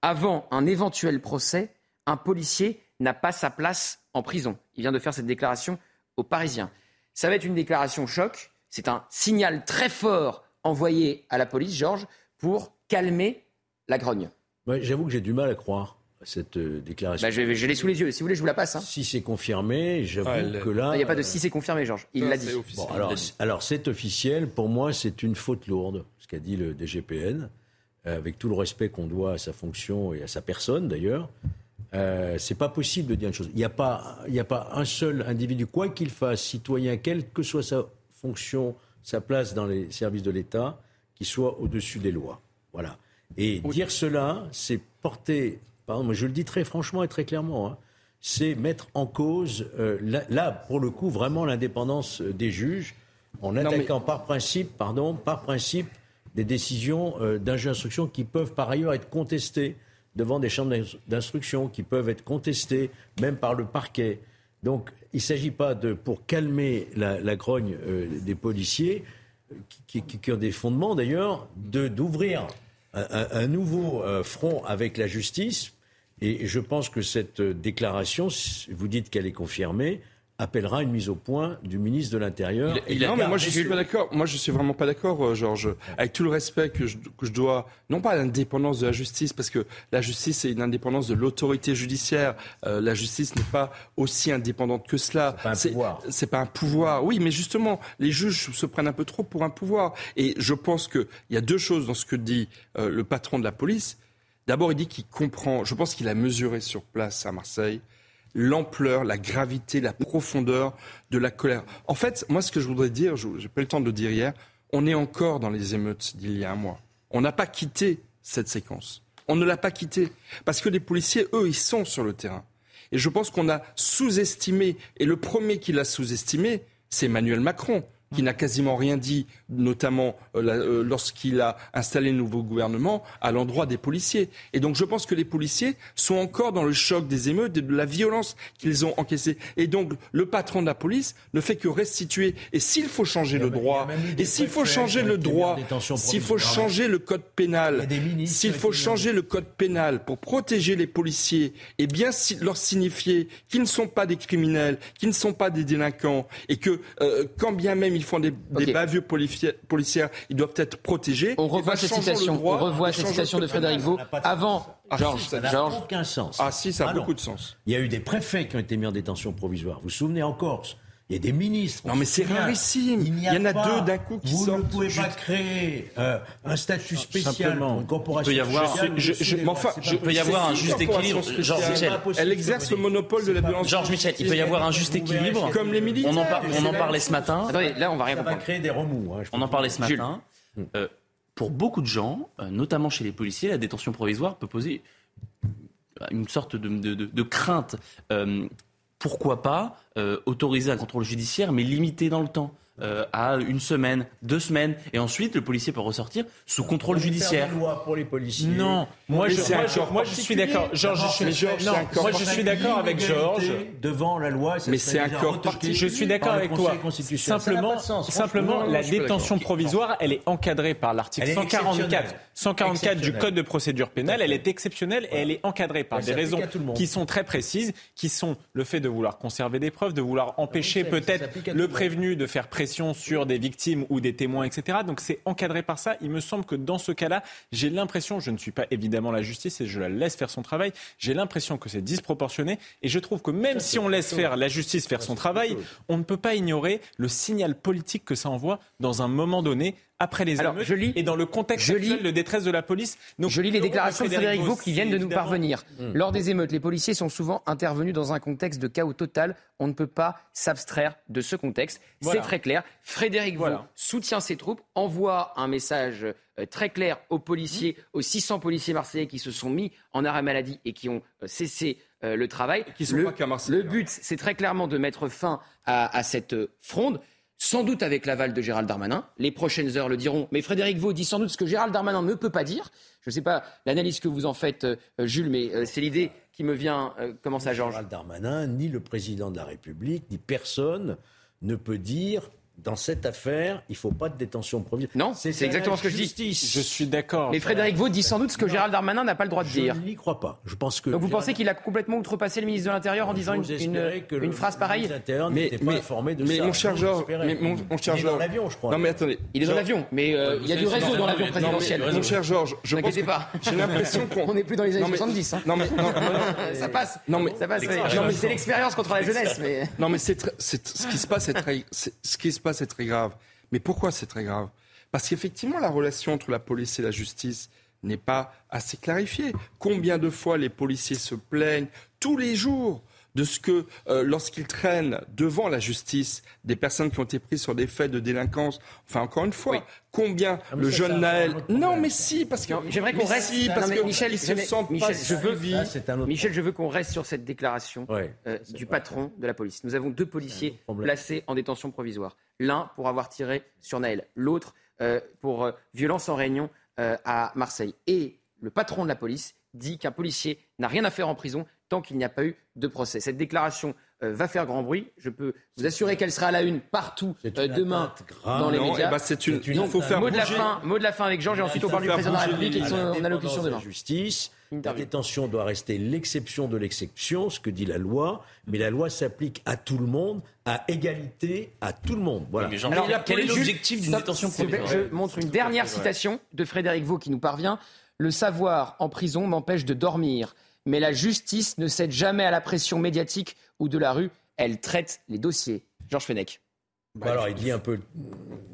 avant un éventuel procès, un policier n'a pas sa place en prison. Il vient de faire cette déclaration aux Parisiens. Ça va être une déclaration choc. C'est un signal très fort envoyé à la police, Georges, pour calmer la grogne. Ouais, J'avoue que j'ai du mal à croire à cette euh, déclaration. Bah, je je l'ai sous les yeux. Si vous voulez, je vous la passe. hein. Si c'est confirmé, j'avoue Ah, que là. Il n'y a pas de euh, si c'est confirmé, Georges. Il l'a dit. officiel. Bon, alors, alors c'est officiel. Pour moi, c'est une faute lourde, ce qu'a dit le DGPN, euh, avec tout le respect qu'on doit à sa fonction et à sa personne d'ailleurs. Euh, c'est pas possible de dire une chose. Il n'y a pas, y a pas un seul individu, quoi qu'il fasse, citoyen, quelle que soit sa fonction, sa place dans les services de l'État, qui soit au-dessus des lois. Voilà. Et dire cela, c'est porter, pardon, moi je le dis très franchement et très clairement, hein, c'est mettre en cause, euh, là, là, pour le coup, vraiment l'indépendance euh, des juges, en attaquant par principe, pardon, par principe, des décisions euh, d'un juge d'instruction qui peuvent par ailleurs être contestées devant des chambres d'ins- d'instruction, qui peuvent être contestées même par le parquet. Donc, il ne s'agit pas de, pour calmer la, la grogne euh, des policiers, qui, qui- qui ont des fondements d'ailleurs, de- d'ouvrir un- nouveau euh, front avec la justice. Et je pense que cette euh, déclaration, vous dites qu'elle est confirmée, appellera une mise au point du ministre de l'Intérieur. Il- il- Et non, mais moi je suis pas d'accord. Moi je suis vraiment pas d'accord, euh, Georges. Avec tout le respect que je, que je dois, non pas à l'indépendance de la justice, parce que la justice c'est une indépendance de l'autorité judiciaire. Euh, la justice n'est pas aussi indépendante que cela. C'est pas un pouvoir. C'est pas un pouvoir. Oui, mais justement, les juges se prennent un peu trop pour un pouvoir. Et je pense qu'il y a deux choses dans ce que dit euh, le patron de la police. D'abord, il dit qu'il comprend. Je pense qu'il a mesuré sur place à Marseille l'ampleur, la gravité, la profondeur de la colère. En fait, moi, ce que je voudrais dire, je n'ai pas eu le temps de le dire hier, on est encore dans les émeutes d'il y a un mois. On n'a pas quitté cette séquence. On ne l'a pas quitté. Parce que les policiers, eux, ils sont sur le terrain. Et je pense qu'on a sous-estimé, et le premier qui l'a sous-estimé, c'est Emmanuel Macron qui n'a quasiment rien dit, notamment euh, euh, lorsqu'il a installé le nouveau gouvernement, à l'endroit des policiers. Et donc je pense que les policiers sont encore dans le choc des émeutes et de la violence qu'ils ont encaissée. Et donc le patron de la police ne fait que restituer. Et s'il faut changer le droit, et s'il faut changer le droit, s'il faut changer le code pénal, s'il faut changer le code pénal pour protéger les policiers et bien leur signifier qu'ils ne sont pas des criminels, qu'ils ne sont pas des délinquants, et que euh, quand bien même ils font des, bavures policières, ils doivent être protégés. On revoit cette citation, on revoit cette citation de Frédéric Vaux. Avant, Georges, ça n'a aucun sens. Ah si, ça a ah beaucoup de sens. Il y a eu des préfets qui ont été mis en détention provisoire. Vous vous souvenez en Corse il y a des ministres. Non, mais c'est rarissime. Il, y, en a deux d'un coup qui sortent. Vous ne pouvez pas créer euh, un statut spécial pour une corporation. Il peut y avoir, je, je, enfin, je peut y avoir un juste équilibre. Georges Michel. Elle exerce le monopole de la violence. Georges Michel, il peut y avoir un juste équilibre. Comme les militaires. On en, on en parlait ce matin. Attendez, là, on va rien comprendre. va créer des remous. Hein, on en parlait ce matin. Euh, pour beaucoup de gens, euh, notamment chez les policiers, la détention provisoire peut poser une sorte de, de, de, de crainte pourquoi pas euh, autoriser un contrôle judiciaire, mais limité dans le temps euh, à une semaine, deux semaines, et ensuite le policier peut ressortir sous contrôle judiciaire. loi pour les policiers. Non, moi, je, moi, je, suis d'accord. Georges, je suis, non, moi je suis d'accord avec Georges. Devant la loi, mais c'est un corps Je suis d'accord avec toi. Simplement, simplement, la détention provisoire, elle est encadrée par l'article 144, 144 du Code de procédure pénale. Elle est exceptionnelle et elle est encadrée par des raisons qui sont très précises, qui sont le fait de vouloir conserver des preuves, de vouloir empêcher peut-être le prévenu de faire pression sur des victimes ou des témoins, etc. Donc c'est encadré par ça. Il me semble que dans ce cas-là, j'ai l'impression, je ne suis pas évidemment la justice et je la laisse faire son travail, j'ai l'impression que c'est disproportionné et je trouve que même si on laisse faire la justice faire son travail, on ne peut pas ignorer le signal politique que ça envoie dans un moment donné après les émeutes je lis, et dans le contexte je actuel de détresse de la police. Donc, je lis les déclarations de Frédéric Vaux qui viennent de nous parvenir. Mm. Lors des émeutes, les policiers sont souvent intervenus dans un contexte de chaos total. On ne peut pas s'abstraire de ce contexte. C'est très clair. Frédéric Vaux soutient ses troupes, envoie un message euh, très clair aux policiers, mm. aux 600 policiers marseillais qui se sont mis en arrêt maladie et qui ont euh, cessé euh, le travail. Qui sont le, pas le but, c'est très clairement de mettre fin à, à cette fronde sans doute avec l'aval de Gérald Darmanin. Les prochaines heures le diront. Mais Frédéric Vaux dit sans doute ce que Gérald Darmanin ne peut pas dire. Je ne sais pas l'analyse que vous en faites, euh, Jules, mais euh, c'est l'idée qui me vient. Euh, comment ça, Georges? Gérald Darmanin, ni le président de la République, ni personne ne peut dire dans cette affaire, il ne faut pas de détention provisoire. Non, c'est exactement ce que je dis. Je suis d'accord. Mais Frédéric Vaud dit sans doute ce que Gérald Darmanin n'a pas le droit de dire. Je n'y crois pas. Je pense que. Donc vous pensez qu'il a complètement outrepassé le ministre de l'Intérieur en disant une, une, phrase pareille Mais, pas informé de mais mon cher Georges, mon, mon cher Il est dans l'avion, je crois. Non mais attendez. Il est dans l'avion, mais euh, il y a du réseau dans l'avion présidentiel. Mon cher Georges, je pense pas. J'ai l'impression qu'on. n'est plus dans les années 70. Hein. Non mais ça passe. Non mais ça passe. C'est l'expérience contre la jeunesse. Non mais ce qui se passe, ce qui se passe, c'est très grave. Mais pourquoi c'est très grave? Parce qu'effectivement, la relation entre la police et la justice n'est pas assez clarifiée. Combien de fois les policiers se plaignent tous les jours de ce que, euh, lorsqu'ils traînent devant la justice des personnes qui ont été prises sur des faits de délinquance, enfin encore une fois, combien ah, le jeune Naël... Non mais si, parce que... J'aimerais qu'on reste... parce que Michel, se Michel, je veux, Michel, je veux qu'on reste sur cette déclaration euh, du patron de la police. Nous avons deux policiers placés en détention provisoire. L'un pour avoir tiré sur Naël, l'autre euh, pour violence en réunion à Marseille. Et le patron de la police dit qu'un policier n'a rien à faire en prison tant qu'il n'y a pas eu de procès. Cette déclaration euh, va faire grand bruit. Je peux vous assurer qu'elle sera à la une partout euh, demain dans les médias. Ben, c'est une, il faut faire mot de la fin, mot de la fin avec Georges et ensuite on parle du président de la République et son allocution demain. Justice. La détention doit rester l'exception de l'exception, ce que dit la loi, mais la loi s'applique à tout le monde, à égalité à tout le monde. Voilà. Alors, quel est l'objectif d'une détention Je montre une dernière citation de Frédéric Vaux qui nous parvient. Le savoir en prison m'empêche de dormir mais la justice ne cède jamais à la pression médiatique ou de la rue. Elle traite les dossiers. Georges Fenech. Bah, alors, il dit un peu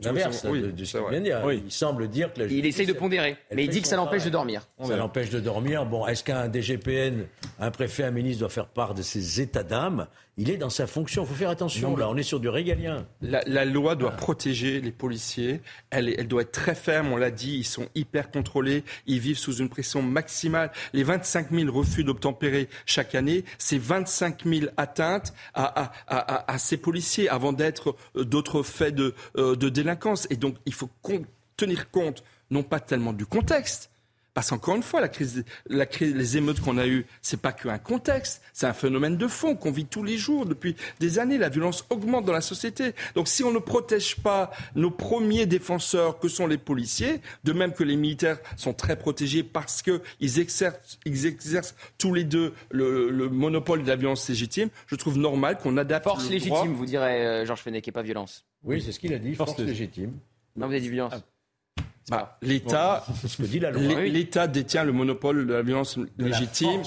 l'inverse Oui, de, de ce qu'il vrai. vient de dire. Oui. Il semble dire que la Il justice, essaye de pondérer, mais il dit que ça l'empêche de dormir. Ça l'empêche de dormir. Bon, est-ce qu'un DGPN, un préfet, un ministre doit faire part de ses états d'âme Il est dans sa fonction. Il faut faire attention. Là, on est sur du régalien. La, la loi doit protéger les policiers. Elle, doit être très ferme, on l'a dit. Ils sont hyper contrôlés. Ils vivent sous une pression maximale. Les 25 000 refus d'obtempérer chaque année, c'est 25 000 atteintes à, à- à- à- à ces policiers avant d'être euh, d'autres faits de, euh, de délinquance. Et donc, il faut con- tenir compte, non pas tellement du contexte, parce qu'encore une fois, la crise, la crise, les émeutes qu'on a eues, c'est pas qu'un contexte, c'est un phénomène de fond qu'on vit tous les jours depuis des années. La violence augmente dans la société. Donc, si on ne protège pas nos premiers défenseurs, que sont les policiers, de même que les militaires sont très protégés parce que ils exercent, ils exercent tous les deux le, le monopole de la violence légitime, je trouve normal qu'on adapte Force le légitime, droit. vous dirait euh, Georges Fenech, et pas violence. Oui, c'est ce qu'il a dit. Force, Force légitime. Non, vous avez dit violence. Bah, L'État, détient le monopole de la violence la légitime.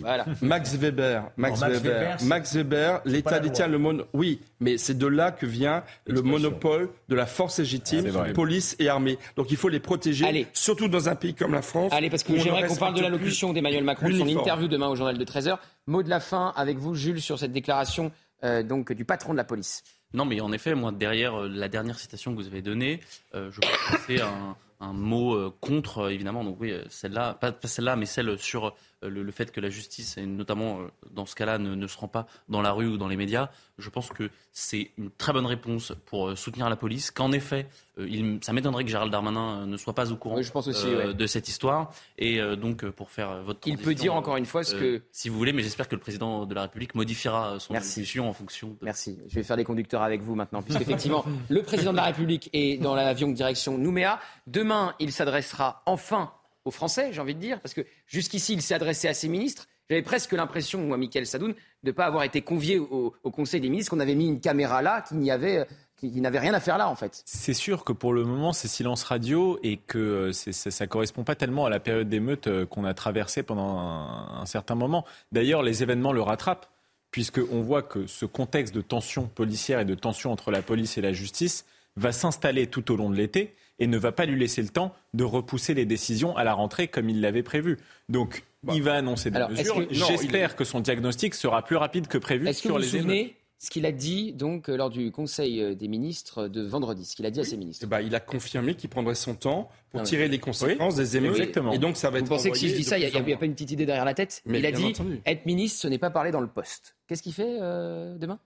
Voilà. Max Weber, Max, Non, Max Weber, Max Weber, l'État détient loi. le monopole. Oui, mais c'est de là que vient le monopole de la force légitime, Ah, police et armée. Donc il faut les protéger, Allez. surtout dans un pays comme la France. Allez, parce que j'aimerais qu'on parle de l'allocution d'Emmanuel Macron, son interview demain au journal de 13h. Mot de la fin avec vous, Jules, sur cette déclaration euh, donc, du patron de la police. Non, mais en effet, moi, derrière euh, la dernière citation que vous avez donnée, euh, je pense que c'est un, mot euh, contre, évidemment. Donc oui, celle-là, pas, celle-là, mais celle sur le, le fait que la justice, et notamment euh, dans ce cas-là, ne, ne se rend pas dans la rue ou dans les médias. Je pense que c'est une très bonne réponse pour euh, soutenir la police. Qu'en effet, euh, il, ça m'étonnerait que Gérald Darmanin euh, ne soit pas au courant Oui, je pense aussi, euh, ouais. de cette histoire. Et euh, donc, euh, pour faire euh, votre Il peut dire encore une fois ce euh, que. si vous voulez, mais j'espère que le président de la République modifiera euh, son allocution en fonction de Merci. Je vais faire des conducteurs avec vous maintenant, puisqu'effectivement, le président de la République est dans l'avion direction Nouméa. Demain, il s'adressera enfin aux Français, j'ai envie de dire, parce que jusqu'ici, il s'est adressé à ses ministres. J'avais presque l'impression, moi, Michael Sadoun, de ne pas avoir été convié au, Conseil des ministres, qu'on avait mis une caméra là, qu'il n'y avait, qui, qui n'avait rien à faire là, en fait. C'est sûr que pour le moment, c'est silence radio et que euh, ça, ça correspond pas tellement à la période d'émeute euh, qu'on a traversée pendant un, un certain moment. D'ailleurs, les événements le rattrapent, puisqu'on voit que ce contexte de tension policière et de tension entre la police et la justice va s'installer tout au long de l'été et ne va pas lui laisser le temps de repousser les décisions à la rentrée comme il l'avait prévu. Donc, il va annoncer des Alors, mesures. que- J'espère que son diagnostic sera plus rapide que prévu Est-ce que sur vous vous les émeutes. souvenez ce qu'il a dit donc euh, lors du Conseil euh, des ministres de vendredi, ce qu'il a dit à ses ministres? Ben, il a confirmé qu'il prendrait son temps pour tirer les conséquences des émeutes. Exactement. Et donc ça va Vous être pensez que si je dis ça, il n'y a, pas une petite idée derrière la tête? Mais Il a dit entendu. être ministre, ce n'est pas parler dans le poste. Qu'est-ce qu'il fait euh, demain?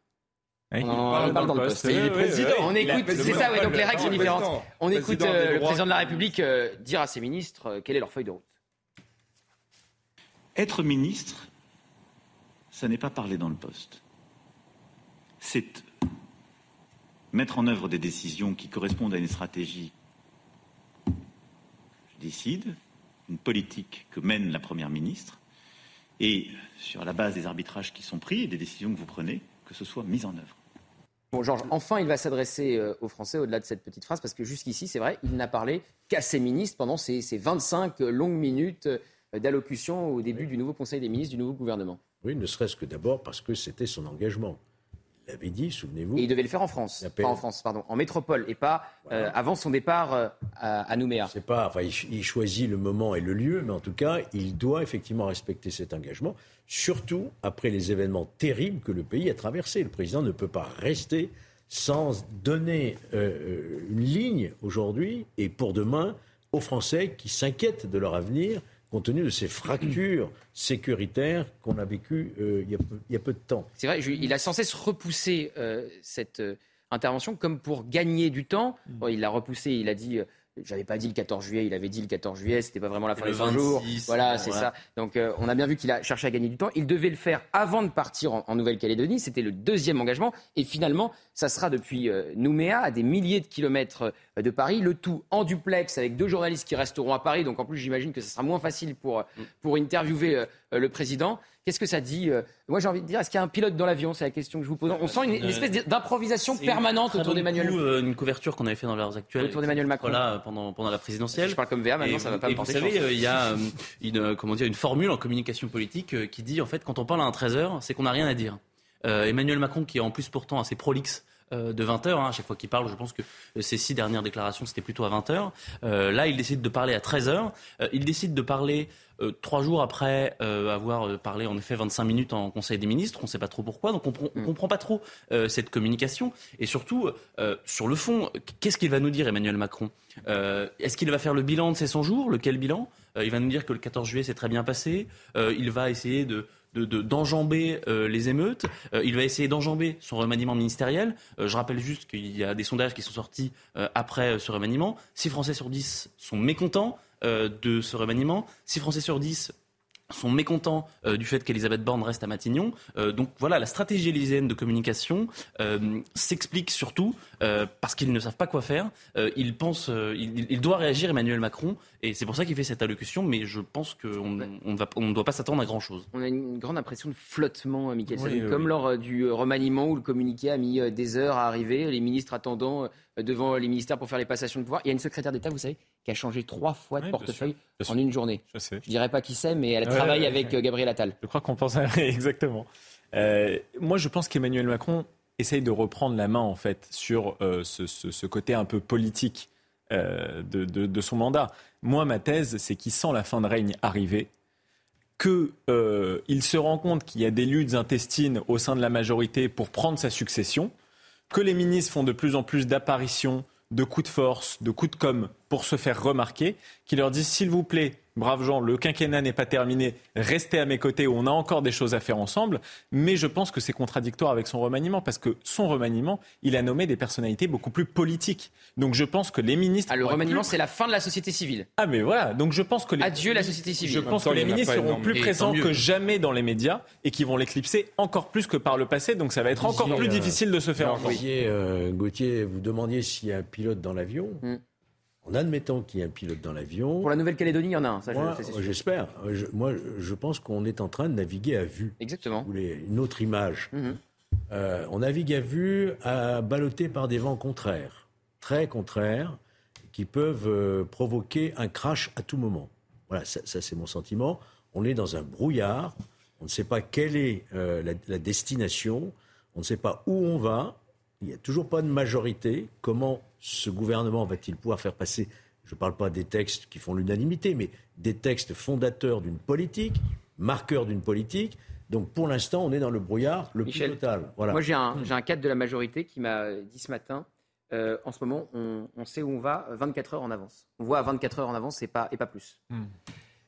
Oui. On en parle dans le poste. Et il est Oui, oui, président. oui. On écoute, le c'est ça, ouais, donc les règles sont différentes. président. On écoute Président euh, des le droits. président de la République euh, dire à ses ministres euh, quelle est leur feuille de route. Être ministre, ça n'est pas parler dans le poste. C'est mettre en œuvre des décisions qui correspondent à une stratégie. Je décide, une politique que mène la Première ministre, et sur la base des arbitrages qui sont pris et des décisions que vous prenez, que ce soit mis en œuvre. Bon, Georges, enfin, il va s'adresser euh, aux Français au-delà de cette petite phrase, parce que jusqu'ici, c'est vrai, il n'a parlé qu'à ses ministres pendant ces, ces 25 longues minutes euh, d'allocution au début du nouveau Conseil des ministres, du nouveau gouvernement. Oui, ne serait-ce que d'abord parce que c'était son engagement. Il l'avait dit, souvenez-vous. Et il devait le faire en France, pas en France, pardon, en métropole, et pas euh, avant son départ euh, à, à Nouméa. C'est pas, enfin, il, ch- il choisit le moment et le lieu, mais en tout cas, il doit effectivement respecter cet engagement, surtout après les événements terribles que le pays a traversés. Le président ne peut pas rester sans donner euh, une ligne aujourd'hui et pour demain aux Français qui s'inquiètent de leur avenir compte tenu de ces fractures sécuritaires qu'on a vécues euh, il, y a peu, il y a peu de temps. C'est vrai, je- il a sans cesse repoussé euh, cette euh, intervention comme pour gagner du temps. Bon, il l'a repoussé, il a dit. J'avais pas dit le 14 juillet, il avait dit le 14 juillet, c'était pas vraiment la fin des 100 jours. 26, Voilà, c'est voilà. ça. Donc euh, on a bien vu qu'il a cherché à gagner du temps. Il devait le faire avant de partir en, en Nouvelle-Calédonie. C'était le deuxième engagement. Et finalement, ça sera depuis euh, Nouméa, à des milliers de kilomètres euh, de Paris. Le tout en duplex avec deux journalistes qui resteront à Paris. Donc en plus, j'imagine que ce sera moins facile pour, euh, pour interviewer le président. Qu'est-ce que ça dit euh, Moi, j'ai envie de dire, est-ce qu'il y a un pilote dans l'avion C'est la question que je vous pose. On sent une, une espèce d'improvisation permanente autour d'Emmanuel euh, une couverture qu'on avait fait dans l'heure actuelle. Autour d'Emmanuel Macron. Voilà, pendant, pendant la présidentielle. Je parle comme VA, maintenant, Et ça vous- va pas et me vous porter savez, chance. euh, il y a euh, une, euh, comment dire, une formule en communication politique euh, qui dit, en fait, quand on parle à un 13h, c'est qu'on n'a rien à dire. Euh, Emmanuel Macron, qui est en plus pourtant assez prolixe de 20 h hein, à chaque fois qu'il parle. Je pense que ces six dernières déclarations, c'était plutôt à 20 h là, il décide de parler à 13 h il décide de parler euh, trois jours après euh, avoir euh, parlé en effet 25 minutes en Conseil des ministres, on ne sait pas trop pourquoi, donc on ne mm. comprend pas trop cette communication. Et surtout, sur le fond, qu'est-ce qu'il va nous dire Emmanuel Macron? Est-ce qu'il va faire le bilan de ces 100 jours? Lequel bilan? Il va nous dire que le 14 juillet s'est très bien passé. il va essayer de d'enjamber les émeutes. il va essayer d'enjamber son remaniement ministériel. je rappelle juste qu'il y a des sondages qui sont sortis après ce remaniement. 6 Français sur 10 sont mécontents. Euh, de ce remaniement. 6 Français sur 10 sont mécontents euh, du fait qu'Elisabeth Borne reste à Matignon. Euh, donc voilà, la stratégie élyséenne de communication s'explique surtout parce qu'ils ne savent pas quoi faire. ils pensent, il, il, doit réagir Emmanuel Macron et c'est pour ça qu'il fait cette allocution. Mais je pense qu'on ne doit pas s'attendre à grand chose. On a une grande impression de flottement, Michael comme lors du remaniement où le communiqué a mis des heures à arriver, les ministres attendant devant les ministères pour faire les passations de pouvoir. Il y a une secrétaire d'État, vous savez, qui a changé trois fois de portefeuille en une journée. Je. Je dirais pas qui c'est, mais elle travaille avec euh, Gabriel Attal. Je crois qu'on pense à... exactement. Euh, moi, je pense qu'Emmanuel Macron essaye de reprendre la main en fait sur euh, ce, côté un peu politique de, son mandat. Moi, ma thèse, c'est qu'il sent la fin de règne arriver, qu'il se rend compte qu'il y a des luttes intestines au sein de la majorité pour prendre sa succession, que les ministres font de plus en plus d'apparitions, de coups de force, de coups de com' pour se faire remarquer, qui leur disent s'il vous plaît, braves gens, le quinquennat n'est pas terminé, restez à mes côtés, on a encore des choses à faire ensemble. Mais je pense que c'est contradictoire avec son remaniement, parce que son remaniement, il a nommé des personnalités beaucoup plus politiques. Donc je pense que les ministres... Ah, le remaniement, c'est la fin de la société civile. Ah mais voilà, donc je pense que... Les... Adieu la société civile. Je pense que les ministres seront plus présents que jamais dans les médias et qui vont l'éclipser encore plus que par le passé. Donc ça va être encore plus difficile de se faire entendre. Euh, Gauthier, vous demandiez s'il y a un pilote dans l'avion. Hmm. En admettant qu'il y ait un pilote dans l'avion. Pour la Nouvelle-Calédonie, il y en a un. j'espère. moi, je pense qu'on est en train de naviguer à vue. Exactement. vous voulez une autre image. Mhm. Euh, on navigue à vue, à ballotté par des vents contraires, très contraires, qui peuvent euh, provoquer un crash à tout moment. Voilà, ça, c'est mon sentiment. On est dans un brouillard. On ne sait pas quelle est euh, la, la destination. On ne sait pas où on va. Il n'y a toujours pas de majorité. Comment ce gouvernement va-t-il pouvoir faire passer, je ne parle pas des textes qui font l'unanimité, mais des textes fondateurs d'une politique, marqueurs d'une politique donc pour l'instant, on est dans le brouillard le plus total. Moi, j'ai un, un, cadre de la majorité qui m'a dit ce matin, euh, en ce moment, on, sait où on va 24 heures en avance. On voit à 24 heures en avance et pas, et pas plus. Hmm.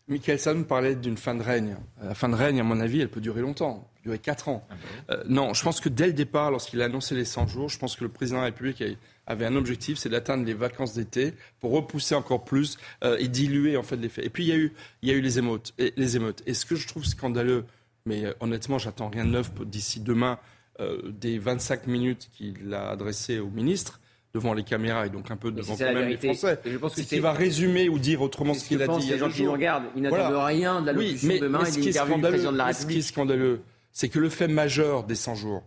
Michael Salm parlait d'une fin de règne. La fin de règne, à mon avis, elle peut durer longtemps, elle peut durer 4 ans. Ah euh, non, je pense que dès le départ, lorsqu'il a annoncé les 100 jours, je pense que le président de la République avait un objectif, c'est d'atteindre les vacances d'été pour repousser encore plus euh, et diluer en fait l'effet. Et puis il y a eu, il y a eu les émeutes. Et, les émeutes. Et ce que je trouve scandaleux, mais euh, honnêtement, j'attends rien de neuf d'ici demain, des 25 minutes qu'il a adressées au ministre, devant les caméras et donc un peu devant quand même les Français. Je pense que va résumer ou dire autrement ce qu'il a dit. Les gens qui nous regardent, ils n'attendent rien de la oui, mais, demain mais ce qui est scandaleux, de la République. Ce qui est scandaleux, c'est que le fait majeur des 100 jours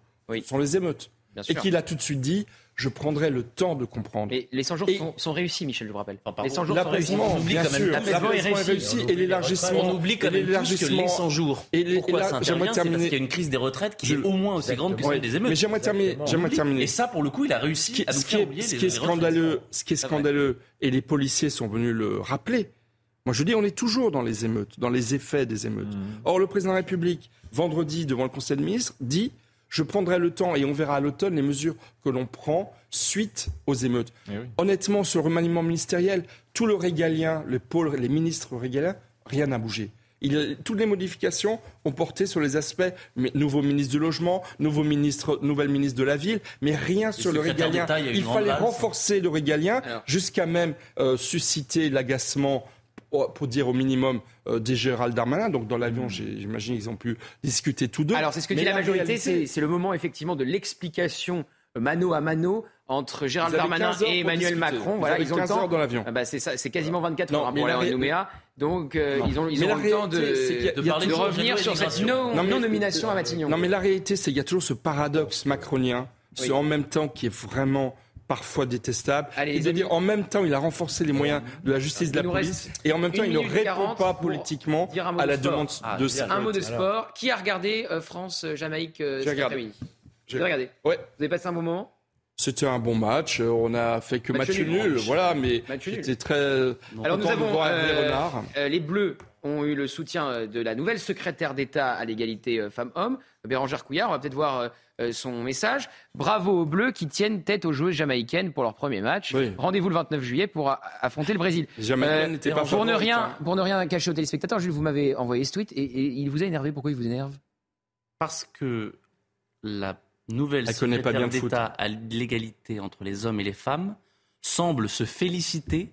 sont les émeutes. Et qu'il a tout de suite dit je prendrai le temps de comprendre. Et les 100 jours sont, réussis, Michel, je vous rappelle. les 100 jours sont réussis. On oublie quand même. L'apaisement est réussi. Et l'élargissement. On oublie quand même que les 100 jours. Et Pourquoi ça intervient C'est parce qu'il y a une crise des retraites qui est au moins aussi grande que celle des émeutes. Mais j'aimerais terminer. J'aimerais terminer. Et ça, pour le coup, il a réussi à nous faire oublier Ce qui est scandaleux, ce qui est scandaleux, et les policiers sont venus le rappeler. Moi, je dis, on est toujours dans les émeutes, dans les effets des émeutes. Mmh. Or, le président de la République, vendredi, devant le Conseil des ministres, dit je prendrai le temps et on verra à l'automne les mesures que l'on prend suite aux émeutes. Eh Honnêtement, sur le remaniement ministériel, tout le régalien, les pôles, les ministres régaliens, rien n'a bougé. Il, toutes les modifications ont porté sur les aspects nouveau ministre du logement, nouveau ministre, nouvelle ministre de la ville, mais rien sur le régalien. Il fallait renforcer le régalien jusqu'à même euh, susciter l'agacement pour dire au minimum euh, des Gérald Darmanin. Donc dans l'avion, j'imagine qu'ils ont pu discuter tous deux. Alors c'est ce que dit la, majorité, c'est le moment effectivement de l'explication euh, mano à mano entre Gérald Darmanin et Emmanuel Macron. Voilà, ils ont le temps. dans l'avion. Ah bah, c'est quasiment 24 heures. Bon, là, Nouméa. Donc, euh, ils ont, ils ont le temps de, de, revenir sur cette non-nomination à Matignon. Non, mais la réalité, c'est qu'il y a toujours ce paradoxe macronien, ce en même temps qui est vraiment parfois détestable. Allez, et dire en même temps, il a renforcé les moyens de la justice de la police et en même temps, il ne répond pas politiquement à la demande ah, de Un mot de sport. Qui a regardé euh, France-Jamaïque euh, après-midi J'ai regardé. Ouais. Vous avez passé un bon moment C'était un bon match. On a fait que match, nul. Voilà, mais c'était très. Alors nous avons euh, euh, les Bleus ont eu le soutien de la nouvelle secrétaire d'État à l'égalité euh, femmes-hommes, Bérangère Couillard. On va peut-être voir son message. Bravo aux Bleus qui tiennent tête aux joueuses jamaïcaines pour leur premier match. Rendez-vous le 29 juillet pour affronter le Brésil. pas pour ne rien, hein. pour ne rien cacher aux téléspectateurs, Jules, vous m'avez envoyé ce tweet et, et il vous a énervé. Pourquoi il vous énerve? Parce que la nouvelle secrétaire d'État à l'égalité entre les hommes et les femmes semble se féliciter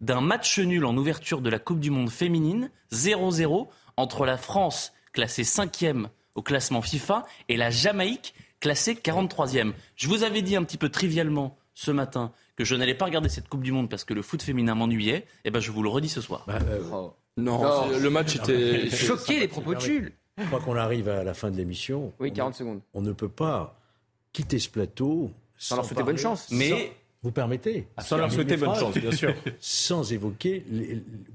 d'un match nul en ouverture de la Coupe du Monde féminine, 0-0, entre la France, classée 5e au classement FIFA, et la Jamaïque, classée 43e. Je vous avais dit un petit peu trivialement ce matin que je n'allais pas regarder cette Coupe du Monde parce que le foot féminin m'ennuyait, et eh ben je vous le redis ce soir. Bah, euh, non, le match était... Choqué les propos de Jules je crois qu'on arrive à la fin de l'émission. Oui, 40 secondes. On ne peut pas quitter ce plateau sans, leur souhaiter bonne chance. Mais vous permettez Sans leur souhaiter bonne chance, bien sûr. Sans évoquer,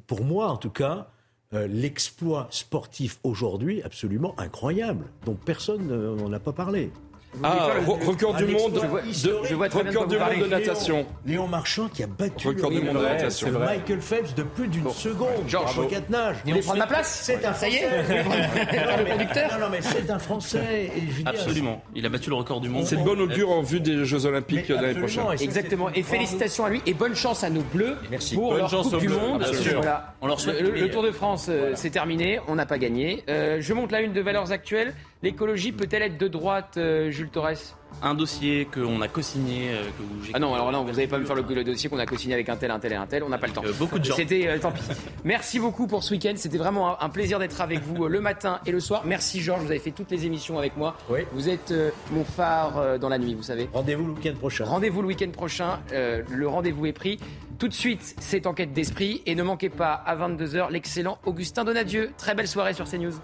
pour moi en tout cas, euh, l'exploit sportif aujourd'hui absolument incroyable, dont personne n'en a pas parlé. Ah, record du monde de, record du monde de natation. Léon Marchand qui a battu record du monde de natation. Michael Phelps de plus d'une seconde. Georges voulez prendre ma place C'est un ça y est. le producteur. Non, non, mais c'est un Français. Absolument. Il a battu le record du monde. C'est de bonne augure en vue des Jeux Olympiques l'année prochaine. Exactement. Et félicitations à lui et bonne chance à nos Bleus Merci. pour bonne leur chance Coupe du Monde. Voilà. On leur souhaite le, le Tour de France, euh, c'est terminé. On n'a pas gagné. Euh, je monte la une de valeurs actuelles. L'écologie peut-elle être de droite, euh, Jules Torres? Un dossier qu'on a co-signé. Euh, ah non, alors là, vous n'allez pas me faire le, dossier qu'on a co-signé avec un tel, un tel et un tel. On n'a pas le temps. Euh, beaucoup de gens. C'était, euh, tant pis. Merci beaucoup pour ce week-end. C'était vraiment un, plaisir d'être avec vous le matin et le soir. Merci Georges, vous avez fait toutes les émissions avec moi. Oui. Vous êtes mon phare dans la nuit, vous savez. Rendez-vous le week-end prochain. Rendez-vous le week-end prochain. le rendez-vous est pris. Tout de suite, c'est Enquête d'esprit. Et ne manquez pas à 22h l'excellent Augustin Donadieu. Très belle soirée sur CNews.